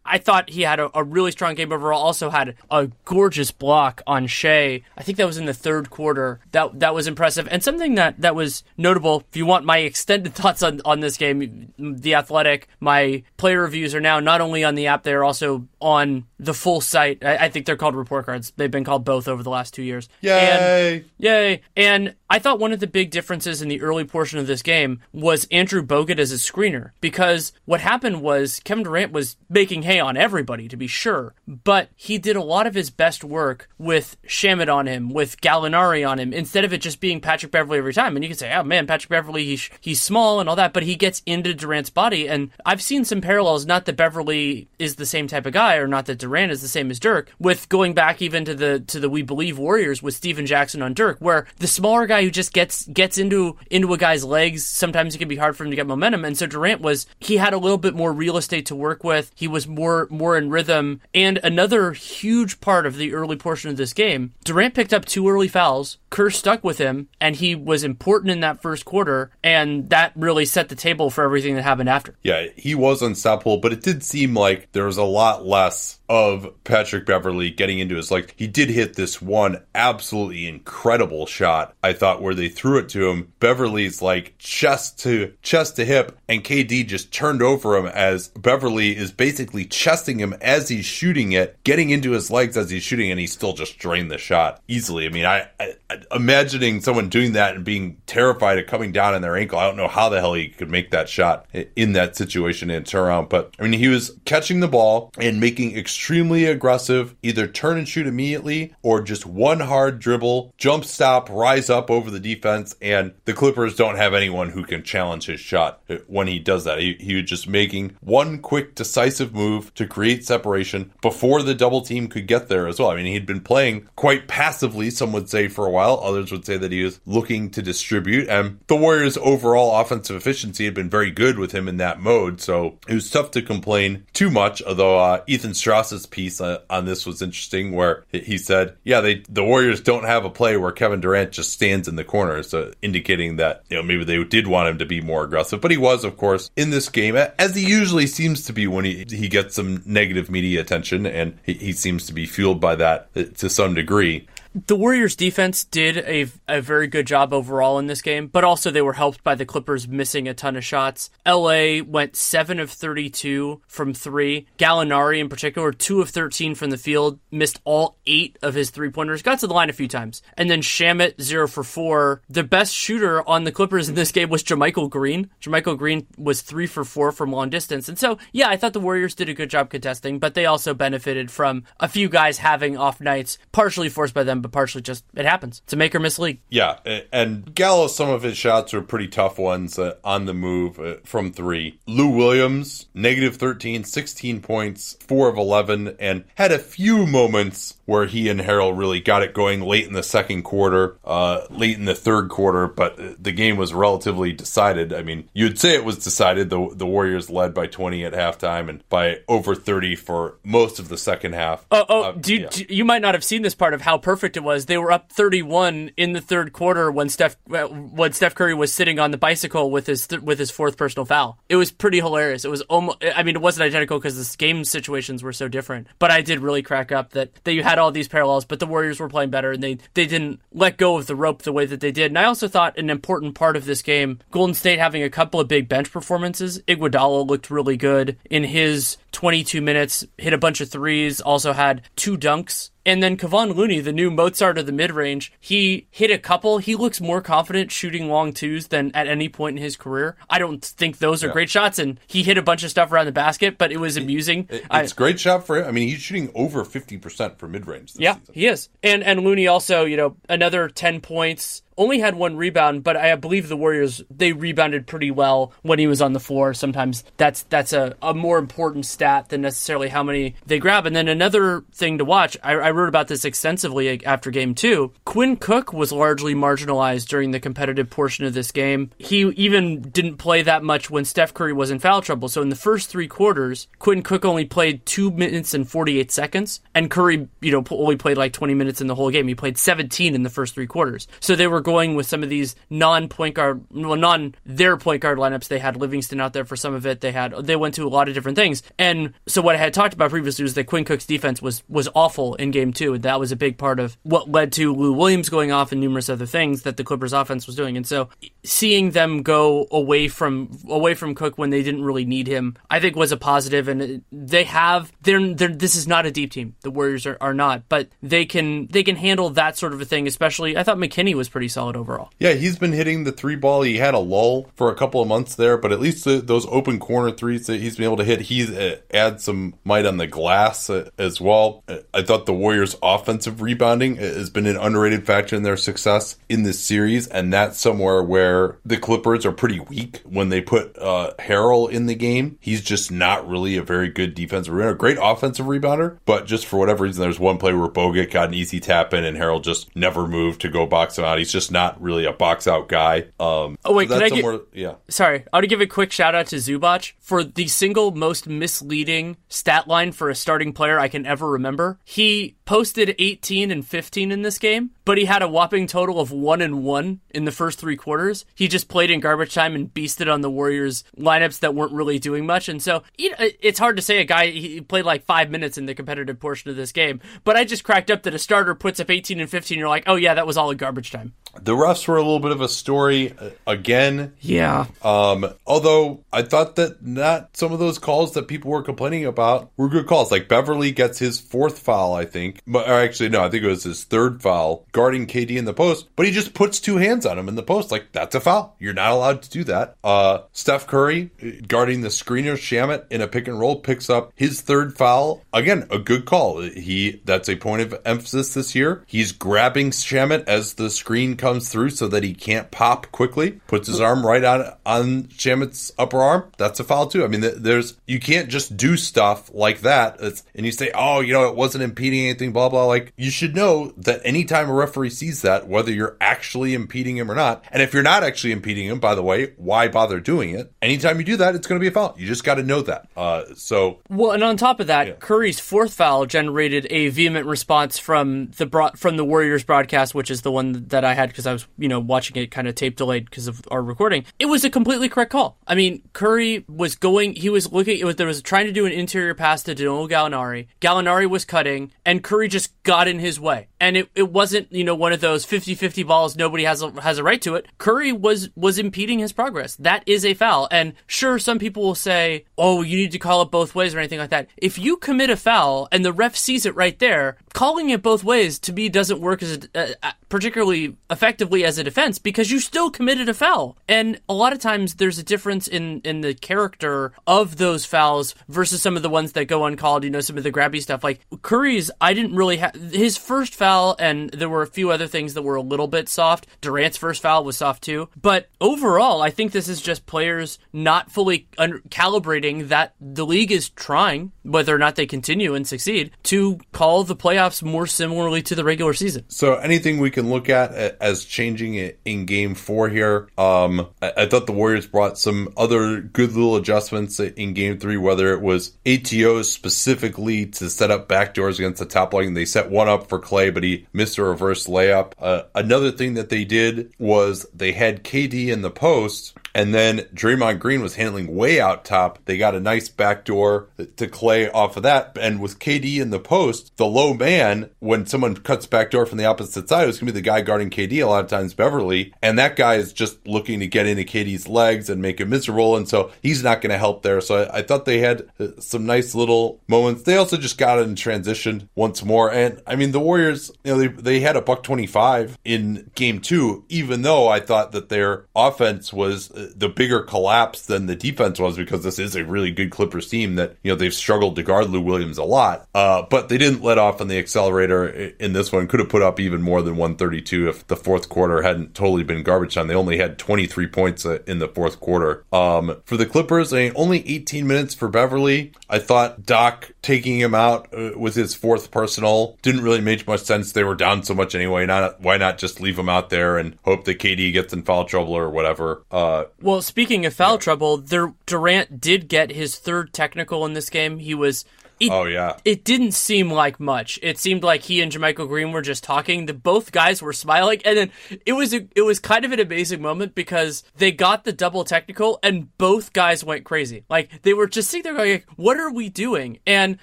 I thought he had a, a, really strong game overall. Also had a gorgeous block on Shai. I think that was in the third quarter. That that was impressive. And something that, that was notable. If you want my extended thoughts on, on this game, the Athletic, my player reviews are now not only on the app, they are also on the full site. I, I think they're called report cards. They've been called both over the last two years. Yay! And, yay! And I thought one of the big differences in the early portion of this game was Andrew Bogut as a screener because what happened was Kevin Durant was making hay on everybody, to be sure, but he did a lot of his best work with Shamet on him, with Gallinari on him, instead of it just being Patrick Beverley every time. And you can say, oh man, Patrick Beverley, he's, he's small and all that, but he gets into Durant's body. And I've seen some parallels, not that Beverley is the same type of guy or not that Durant is the same as Dirk, with going back even to the to the We Believe Warriors with Stephen Jackson on Dirk, where the smaller guy who just gets gets into into a guy's legs, sometimes it can be hard for him to get momentum. And so Durant was he had a little bit more real estate to work with. He was more more in rhythm. And another huge part of the early portion of this game, Durant picked up two early fouls. Kerr stuck with him, and he was important in that first quarter, and that really set the table for everything that happened after. Yeah, he was unstoppable, but it did seem like there was a lot less of Patrick Beverley getting into his like he did hit this one absolutely incredible shot I thought where they threw it to him Beverley's like chest to chest to hip and KD just turned over him as Beverley is basically chesting him as he's shooting it, getting into his legs as he's shooting, and he still just drained the shot easily. I mean, I, I, imagining someone doing that and being terrified of coming down on their ankle. I don't know how the hell he could make that shot in that situation and turn around. But I mean, he was catching the ball and making extremely aggressive, either turn and shoot immediately or just one hard dribble, jump stop, rise up over the defense. And the Clippers don't have anyone who can challenge his shot when he does that. He, he was just making one quick, decisive move to create separation before the double team could get there as well. I mean, he'd been playing quite passively, some would say, for a while. Others would say that he was looking to distribute. And the Warriors' overall offensive efficiency had been very good with him in that mode. So it was tough to complain too much. Although uh, Ethan Strauss's piece uh, on this was interesting, where he said, "Yeah, they the Warriors don't have a play where Kevin Durant just stands in the corner, so indicating that you know maybe they did want him to be more aggressive, but he was, of course, in this game as he usually seems to be when he he gets some negative media attention, and he, he seems to be fueled by that to some degree the Warriors defense did a, a very good job overall in this game, but also they were helped by the Clippers missing a ton of shots. LA went 7 of 32 from 3. Gallinari in particular 2 of 13 from the field, missed all 8 of his three-pointers, got to the line a few times. And then Shamet 0 for 4. The best shooter on the Clippers in this game was JaMychal Green. JaMychal Green was 3 for 4 from long distance. And so, yeah, I thought the Warriors did a good job contesting, but they also benefited from a few guys having off nights, partially forced by them but partially just it happens. It's a make or miss league. Yeah, and Gallo, some of his shots were pretty tough ones uh, on the move uh, from three. Lou Williams, negative 13, 16 points, 4 of 11, and had a few moments where he and Harrell really got it going late in the second quarter, uh, late in the third quarter, but the game was relatively decided. I mean, you'd say it was decided. The, the Warriors led by 20 at halftime and by over 30 for most of the second half. Oh, oh uh, do, yeah. do, you might not have seen this part of how perfect it was. They were up 31 in the third quarter when Steph when Steph Curry was sitting on the bicycle with his th- with his fourth personal foul. It was pretty hilarious. It was almost. I mean, it wasn't identical because the game situations were so different. But I did really crack up that that you had all these parallels, but the Warriors were playing better and they, they didn't let go of the rope the way that they did. And I also thought an important part of this game, Golden State having a couple of big bench performances. Iguodala looked really good in his 22 minutes, hit a bunch of threes, also had two dunks and then Kevon Looney, the new Mozart of the mid range, he hit a couple. He looks more confident shooting long twos than at any point in his career. I don't think those are yeah. great shots, and he hit a bunch of stuff around the basket, but it was amusing. It, it's I, great shot for him. I mean, he's shooting over fifty percent for mid range. Yeah, season. he is. And and Looney also, you know, another ten points only had one rebound, but I believe the Warriors they rebounded pretty well when he was on the floor. Sometimes that's that's a, a more important stat than necessarily how many they grab. And then another thing to watch, I, I wrote about this extensively after game two. Quinn Cook was largely marginalized during the competitive portion of this game. He even didn't play that much when Steph Curry was in foul trouble. So in the first three quarters, Quinn Cook only played two minutes and 48 seconds, and Curry, you know, only played like 20 minutes in the whole game. He played 17 in the first three quarters. So they were going with some of these non point guard, well, non their point guard lineups. They had Livingston out there for some of it. They had they went to a lot of different things. And so what I had talked about previously was that Quinn Cook's defense was was awful in game two, and that was a big part of what led to Lou Williams going off and numerous other things that the Clippers offense was doing. And so seeing them go away from away from Cook when they didn't really need him, I think was a positive. And they have they're, they're this is not a deep team. The Warriors are, are not, but they can they can handle that sort of a thing. Especially, I thought McKinnie was pretty solid overall. Yeah, he's been hitting the three ball. He had a lull for a couple of months there, but at least the, those open corner threes that he's been able to hit, he's uh, some might on the glass uh, as well. Uh, I thought the Warriors' offensive rebounding uh, has been an underrated factor in their success in this series, and that's somewhere where the Clippers are pretty weak when they put uh, Harrell in the game. He's just not really a very good defensive rebounder, a great offensive rebounder, but just for whatever reason, there's one play where Bogut got an easy tap in, and Harrell just never moved to go box him out. He's just not really a box out guy. Um, oh wait, so can I get? Yeah. Sorry, I want to give a quick shout out to Zubac for the single most misleading stat line for a starting player I can ever remember. He posted 18 and 15 in this game, but he had a whopping total of 1 and 1 in the first 3 quarters. He just played in garbage time and beasted on the Warriors lineups that weren't really doing much. And so, you know, it's hard to say a guy he played like 5 minutes in the competitive portion of this game, but I just cracked up that a starter puts up 18 and 15 you're like, "Oh yeah, that was all in garbage time." The refs were a little bit of a story uh, again. Yeah. Um, although I thought that not some of those calls that people were complaining about were good calls. Like Beverley gets his fourth foul, I think. Actually, no, I think it was his third foul guarding KD in the post. But he just puts two hands on him in the post. Like that's a foul. You're not allowed to do that. Uh, Steph Curry uh, guarding the screener Shamet in a pick and roll picks up his third foul. Again, a good call. He that's a point of emphasis this year. He's grabbing Shamet as the screen comes through so that he can't pop quickly. Puts his arm right on on Shamet's upper arm. That's a foul too. I mean, there's you can't just do stuff like that. It's, and you say, oh, you know, it wasn't impeding anything. Blah blah. Like you should know that anytime a referee sees that, whether you're actually impeding him or not, and if you're not actually impeding him, by the way, why bother doing it? Anytime you do that, it's going to be a foul. You just got to know that. Uh, so well, and on top of that, yeah. Curry's fourth foul generated a vehement response from the bro- from the Warriors broadcast, which is the one that I had because I was you know watching it kind of tape delayed because of our recording. It was a completely correct call. I mean, Curry was going. He was looking. It was there was trying to do an interior pass to Danilo Gallinari. Gallinari was cutting, and Curry just got in his way. And it, it wasn't you know one of those 50-50 balls. Nobody has a, has a right to it. Curry was was impeding his progress. That is a foul. And sure, some people will say, "Oh, you need to call it both ways" or anything like that. If you commit a foul and the ref sees it right there, calling it both ways to me doesn't work as a, uh, particularly effectively as a defense because you still committed a foul. And a lot of times there's a difference in in the character of those fouls versus some of the ones that go uncalled. You know, some of the grabby stuff. Like Curry's, I didn't really have his first foul, and there were a few other things that were a little bit soft. Durant's first foul was soft too. But overall, I think this is just players not fully un- calibrating that the league is trying, whether or not they continue and succeed, to call the playoffs more similarly to the regular season. So anything we can look at as changing it in game four here. Um, I, I, thought the Warriors brought some other good little adjustments in game three, whether it was ATOs specifically to set up backdoors against the top line. They set one up for Klay, but he missed a reverse layup. Uh, another thing that they did was they had KD in the post and then Draymond Green was handling way out top. They got a nice backdoor to Klay off of that. And with KD in the post, the low man, when someone cuts backdoor from the opposite side, it's going to be the guy guarding KD a lot of times, Beverley. And that guy is just looking to get into KD's legs and make him miserable. And so he's not going to help there. So I, I, thought they had uh, some nice little moments. They also just got in transition once more. And I mean, the Warriors, you know, they, they had a buck 25 in game two, even though I thought that their offense was uh, the bigger collapse than the defense was because this is a really good Clippers team that you know they've struggled to guard Lou Williams a lot. Uh, but they didn't let off on the accelerator in this one. Could have put up even more than 132 if the fourth quarter hadn't totally been garbage time. They only had 23 points uh, in the fourth quarter. Um, for the Clippers, only 18 minutes for Beverley. I thought Doc taking him out uh, with his fourth personal didn't really make much sense. They were down so much anyway. Not why not just leave him out there and hope that KD gets in foul trouble or whatever. Uh, well, speaking of foul yeah. trouble, there, Durant did get his third technical in this game. He was it, oh yeah. It didn't seem like much. It seemed like he and JaMychal Green were just talking. The both guys were smiling, and then it was a, it was kind of an amazing moment because they got the double technical, and both guys went crazy. Like they were just sitting there going, "What are we doing?" And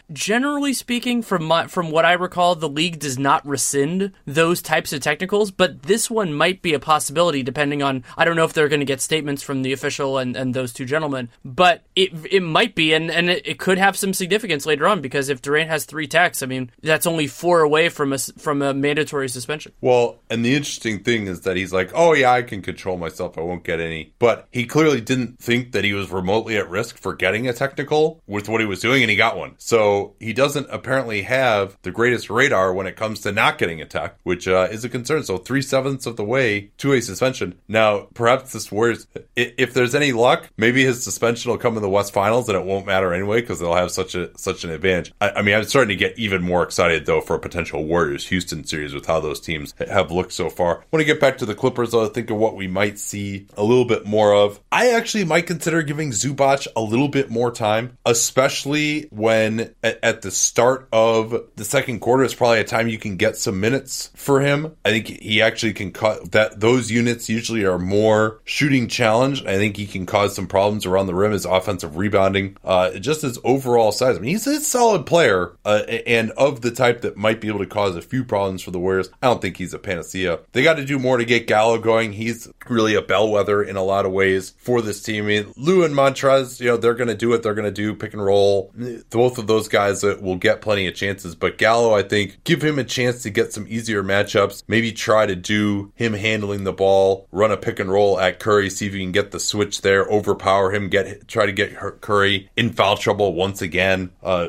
generally speaking, from my, from what I recall, the league does not rescind those types of technicals, but this one might be a possibility depending on. I don't know if they're going to get statements from the official and, and those two gentlemen, but it it might be, and and it, it could have some significance later on because if Durant has three tacks, I mean that's only four away from a from a mandatory suspension. Well, and the interesting thing is that he's like, oh yeah, I can control myself, I won't get any. But he clearly didn't think that he was remotely at risk for getting a technical with what he was doing, and he got one. So he doesn't apparently have the greatest radar when it comes to not getting a tech, which uh, is a concern. So three sevenths of the way to a suspension. Now, perhaps this Warriors, if there's any luck, maybe his suspension will come in the West Finals, and it won't matter anyway because they'll have such a such an advantage. I, I mean, I'm starting to get even more excited though for a potential Warriors Houston series with how those teams have looked so far. I get back to the Clippers, though, I think of what we might see a little bit more of. I actually might consider giving Zubac a little bit more time, especially when at, at the start of the second quarter is probably a time you can get some minutes for him. I think he actually can cut that. Those units usually are more shooting challenged. I think he can cause some problems around the rim. His offensive rebounding, uh, just his overall size. I mean, he's solid player uh, and of the type that might be able to cause a few problems for the Warriors. I don't think he's a panacea. They got to do more to get Gallo going. He's really a bellwether in a lot of ways for this team. I mean, Lou and Montrezl, you know, they're going to do what they're going to do, pick and roll. Both of those guys will get plenty of chances, but Gallo, I think, give him a chance to get some easier matchups. Maybe try to do him handling the ball, run a pick and roll at Curry, see if you can get the switch there, overpower him, get try to get Curry in foul trouble once again. Uh,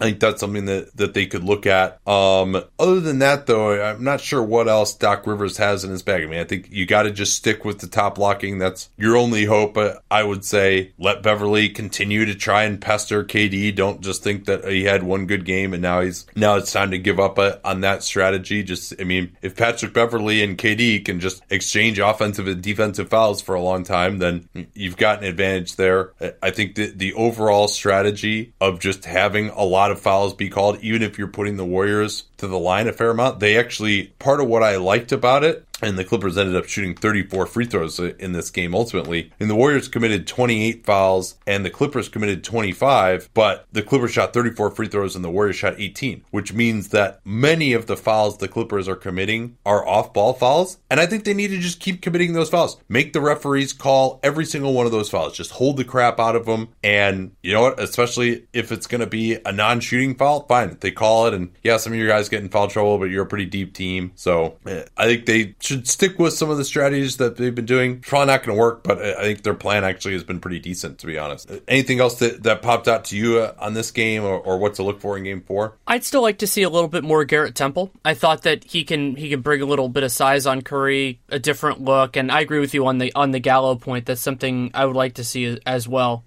I think that's something that, that they could look at. Um, other than that, though, I'm not sure what else Doc Rivers has in his bag. I mean, I think you got to just stick with the top locking. That's your only hope. I would say let Beverley continue to try and pester KD. Don't just think that he had one good game and now he's now it's time to give up a, on that strategy. Just, I mean, if Patrick Beverley and KD can just exchange offensive and defensive fouls for a long time, then you've got an advantage there. I think that the overall strategy of just having a lot of fouls be called, even if you're putting the Warriors to the line a fair amount. They actually, part of what I liked about it and the Clippers ended up shooting 34 free throws in this game ultimately. And the Warriors committed 28 fouls and the Clippers committed 25, but the Clippers shot 34 free throws and the Warriors shot 18, which means that many of the fouls the Clippers are committing are off ball fouls. And I think they need to just keep committing those fouls. Make the referees call every single one of those fouls. Just hold the crap out of them. And you know what? Especially if it's going to be a non shooting foul, fine. They call it. And yeah, some of your guys get in foul trouble, but you're a pretty deep team. So eh, I think they should stick with some of the strategies that they've been doing. Probably not going to work, but I think their plan actually has been pretty decent, to be honest. Anything else that, that popped out to you uh, on this game or, or what to look for in game four? I'd still like to see a little bit more Garrett Temple. I thought that he can he can bring a little bit of size on Curry, a different look, and I agree with you on the on the Gallo point. That's something I would like to see as well.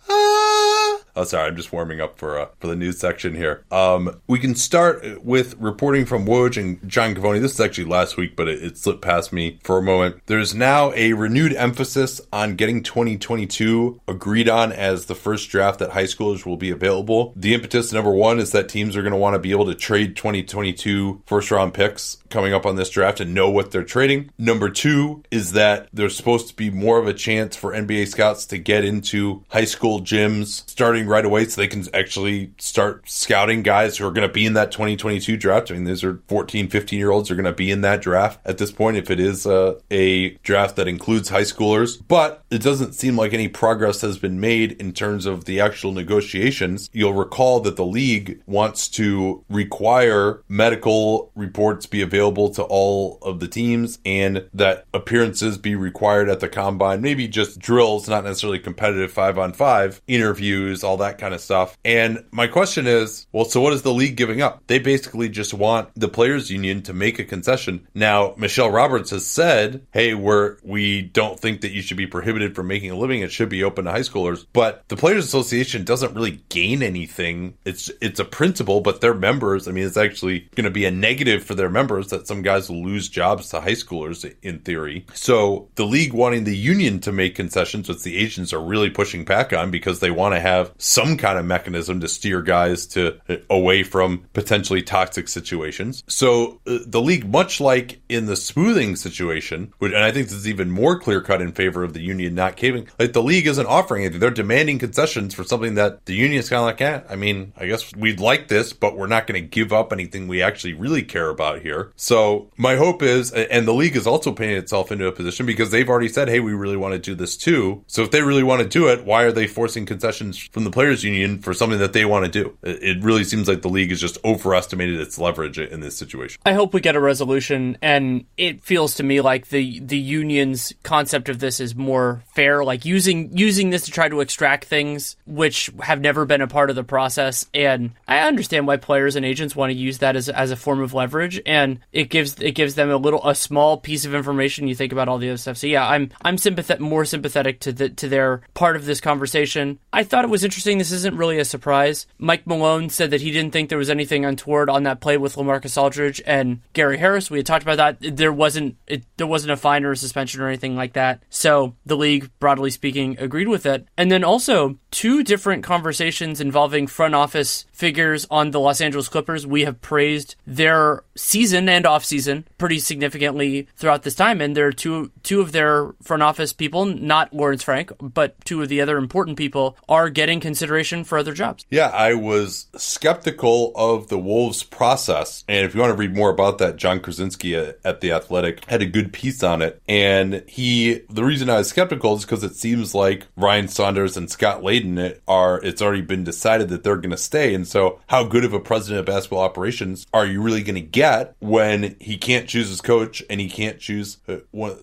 Oh, sorry, I'm just warming up for uh, for the news section here. Um, we can start with reporting from Woj and John Givony. This is actually last week, but it, it, slipped past me for a moment. There's now a renewed emphasis on getting 2022 agreed on as the first draft that high schoolers will be available. The impetus number one is that teams are going to want to be able to trade 2022 first round picks coming up on this draft and know what they're trading. Number two is that there's supposed to be more of a chance for NBA scouts to get into high school gyms starting right away so they can actually start scouting guys who are going to be in that 2022 draft. I mean, these are 14, 15 year olds are going to be in that draft at this point if it is uh, a draft that includes high schoolers. But it doesn't seem like any progress has been made in terms of the actual negotiations. You'll recall that the league wants to require medical reports be available to all of the teams and that appearances be required at the combine, maybe just drills, not necessarily competitive five on five interviews, all all that kind of stuff. And my question is, well, so what is the league giving up? They basically just want the players union to make a concession. Now, Michelle Roberts has said, "Hey, we're we don't think that you should be prohibited from making a living. It should be open to high schoolers." But the players association doesn't really gain anything. It's it's a principle, but their members, I mean, it's actually going to be a negative for their members that some guys will lose jobs to high schoolers in theory. So, the league wanting the union to make concessions, which the agents are really pushing back on because they want to have some kind of mechanism to steer guys to away from potentially toxic situations. So uh, the league, much like in the smoothing situation, which, and I think this is even more clear cut in favor of the union not caving, like the league isn't offering anything. They're demanding concessions for something that the union is kind of like, eh, I mean, I guess we'd like this, but we're not going to give up anything we actually really care about here. So my hope is, and the league is also putting itself into a position because they've already said, hey, we really want to do this too. So if they really want to do it, why are they forcing concessions from the players union for something that they want to do. It really seems like the league has just overestimated its leverage in this situation. I hope we get a resolution, and it feels to me like the the union's concept of this is more fair, like using using this to try to extract things which have never been a part of the process. And I understand why players and agents want to use that as as a form of leverage, and it gives it gives them a little a small piece of information. You think about all the other stuff. So yeah, I'm I'm sympathetic, more sympathetic to the to their part of this conversation. I thought it was interesting interesting. This isn't really a surprise. Mike Malone said that he didn't think there was anything untoward on that play with Lamarcus Aldridge and Gary Harris. We had talked about that. There wasn't it, there wasn't a fine or a suspension or anything like that. So the league, broadly speaking, agreed with it. And then also two different conversations involving front office figures on the Los Angeles Clippers. We have praised their season and off season pretty significantly throughout this time, and there are two two of their front office people, not Lawrence Frank, but two of the other important people, are getting consideration for other jobs. Yeah, I was skeptical of the Wolves process, and if you want to read more about that, John Krawczynski at the Athletic had a good piece on it, and he the reason I was skeptical is because it seems like Ryan Saunders and Scott Layden are it's already been decided that they're going to stay, and so how good of a president of basketball operations are you really going to get when he can't choose his coach and he can't choose uh,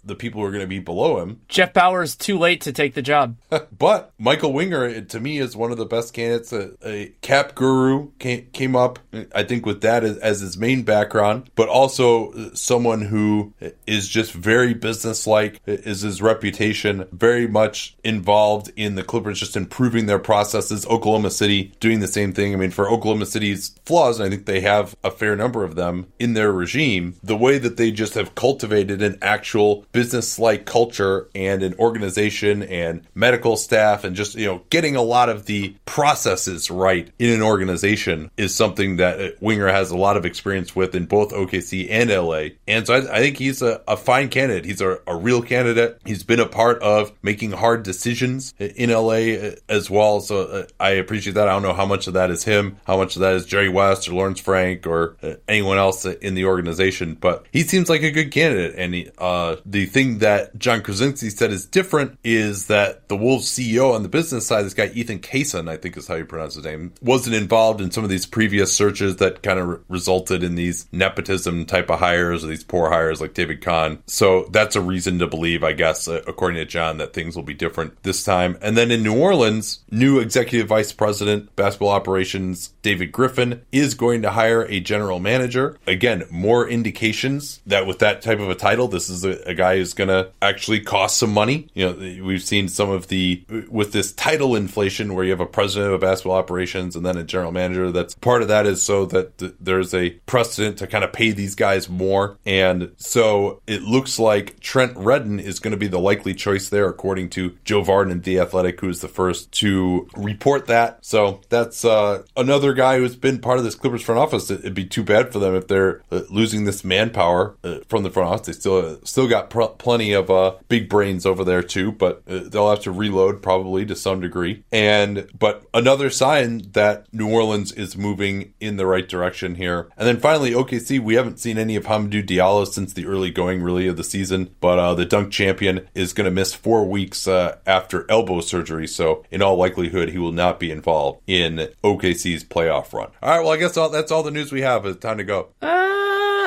the people who are going to be below him? Jeff Bower's too late to take the job. but Michael Winger, to me, is one of the best candidates. A, a cap guru came, came up, I think, with that as, as his main background, but also someone who is just very businesslike, is his reputation very much involved in the Clippers just improving their processes. Oklahoma City doing the same thing. I mean, for Oklahoma City's flaws, and I think they have a fair number of them in their regime, the way that they just have cultivated an actual business like culture and an organization and medical staff and just, you know, getting a lot of the processes right in an organization is something that uh, Winger has a lot of experience with in both OKC and LA. And so I, I think he's a, a, fine candidate. He's a, a, real candidate. He's been a part of making hard decisions in LA uh, as well. So uh, I appreciate that. I don't know how much of that is him, how much of that is Jerry West or Lawrence Frank or anyone else in the organization, but he seems like a good candidate. And he, uh, the thing that John Krawczynski said is different is that the Wolves CEO on the business side, this guy Ethan Kaysen, I think is how you pronounce his name, wasn't involved in some of these previous searches that kind of re- resulted in these nepotism type of hires or these poor hires like David Kahn. So that's a reason to believe, I guess, uh, according to John, that things will be different this time. And then in New Orleans, new executive vice president, basketball operations, David Griffin, is going to hire a general manager. Again, more indications that with that type of a title, this is a, a guy who's going to actually cost some money. You know, we've seen some of the, with this title inflation where you have a president of basketball operations and then a general manager, that's part of that is so that th- there's a precedent to kind of pay these guys more. And so it looks like Trent Redden is going to be the likely choice there, according to Joe Vardon and The Athletic, who's the first to report that. So that's uh, another guy who's been part of this Clippers front office. It'd be too bad for them if they're uh, losing this manpower uh, from the front office. They still uh, still got pr- plenty of uh, big brains over there too, but uh, they'll have to reload probably to some degree. And but another sign that New Orleans is moving in the right direction here. And then finally, OKC. We haven't seen any of Hamidou Diallo since the early going really of the season, but uh, the dunk champion is going to miss four weeks uh, after elbow surgery. So in all likelihood, he will not be involved in OKC's playoff run. All right. Well, I guess all, that's all the news we have. It's time to go. Uh-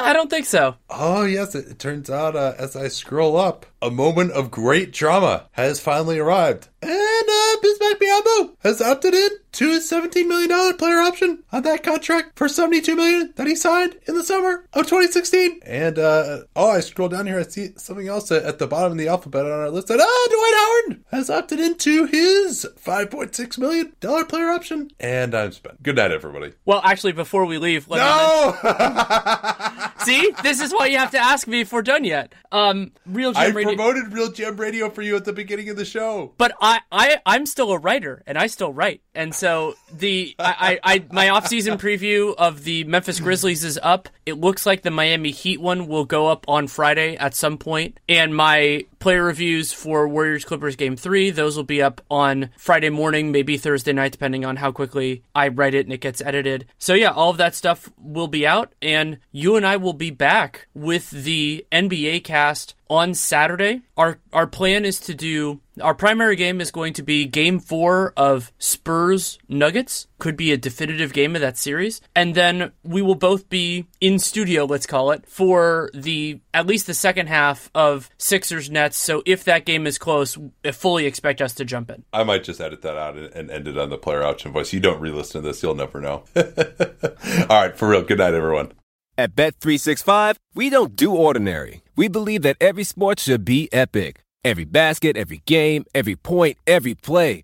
I don't think so. Oh, yes. It, it turns out uh, as I scroll up, a moment of great drama has finally arrived. And uh, Bismack Biyombo has opted in to his $17 million player option on that contract for 72 million that he signed in the summer of 2016. And, uh, oh, I scroll down here, I see something else at the bottom of the alphabet on our list that, ah, Dwight Howard has opted into his $5.6 million player option. And I'm spent. Good night, everybody. Well, actually, before we leave, let no! See, this is why you have to ask me if we're done yet. Um, RealGM I Radio. promoted RealGM Radio for you at the beginning of the show. But I, I, I'm still a writer, and I still write. And so the, I, I, I my off-season preview of the Memphis Grizzlies is up. It looks like the Miami Heat one will go up on Friday at some point, and my player reviews for Warriors Clippers game three. Those will be up on Friday morning, maybe Thursday night, depending on how quickly I write it and it gets edited. So, yeah, all of that stuff will be out, and you and I will be back with the NBA cast on Saturday. Our our plan is to do our primary game is going to be game 4 of Spurs Nuggets. Could be a definitive game of that series. And then we will both be in studio, let's call it, for the at least the second half of Sixers Nets. So if that game is close, I fully expect us to jump in. I might just edit that out and end it on the player option voice. You don't re-listen to this, you'll never know. All right, for real. Good night everyone. At Bet365, we don't do ordinary. We believe that every sport should be epic. Every basket, every game, every point, every play.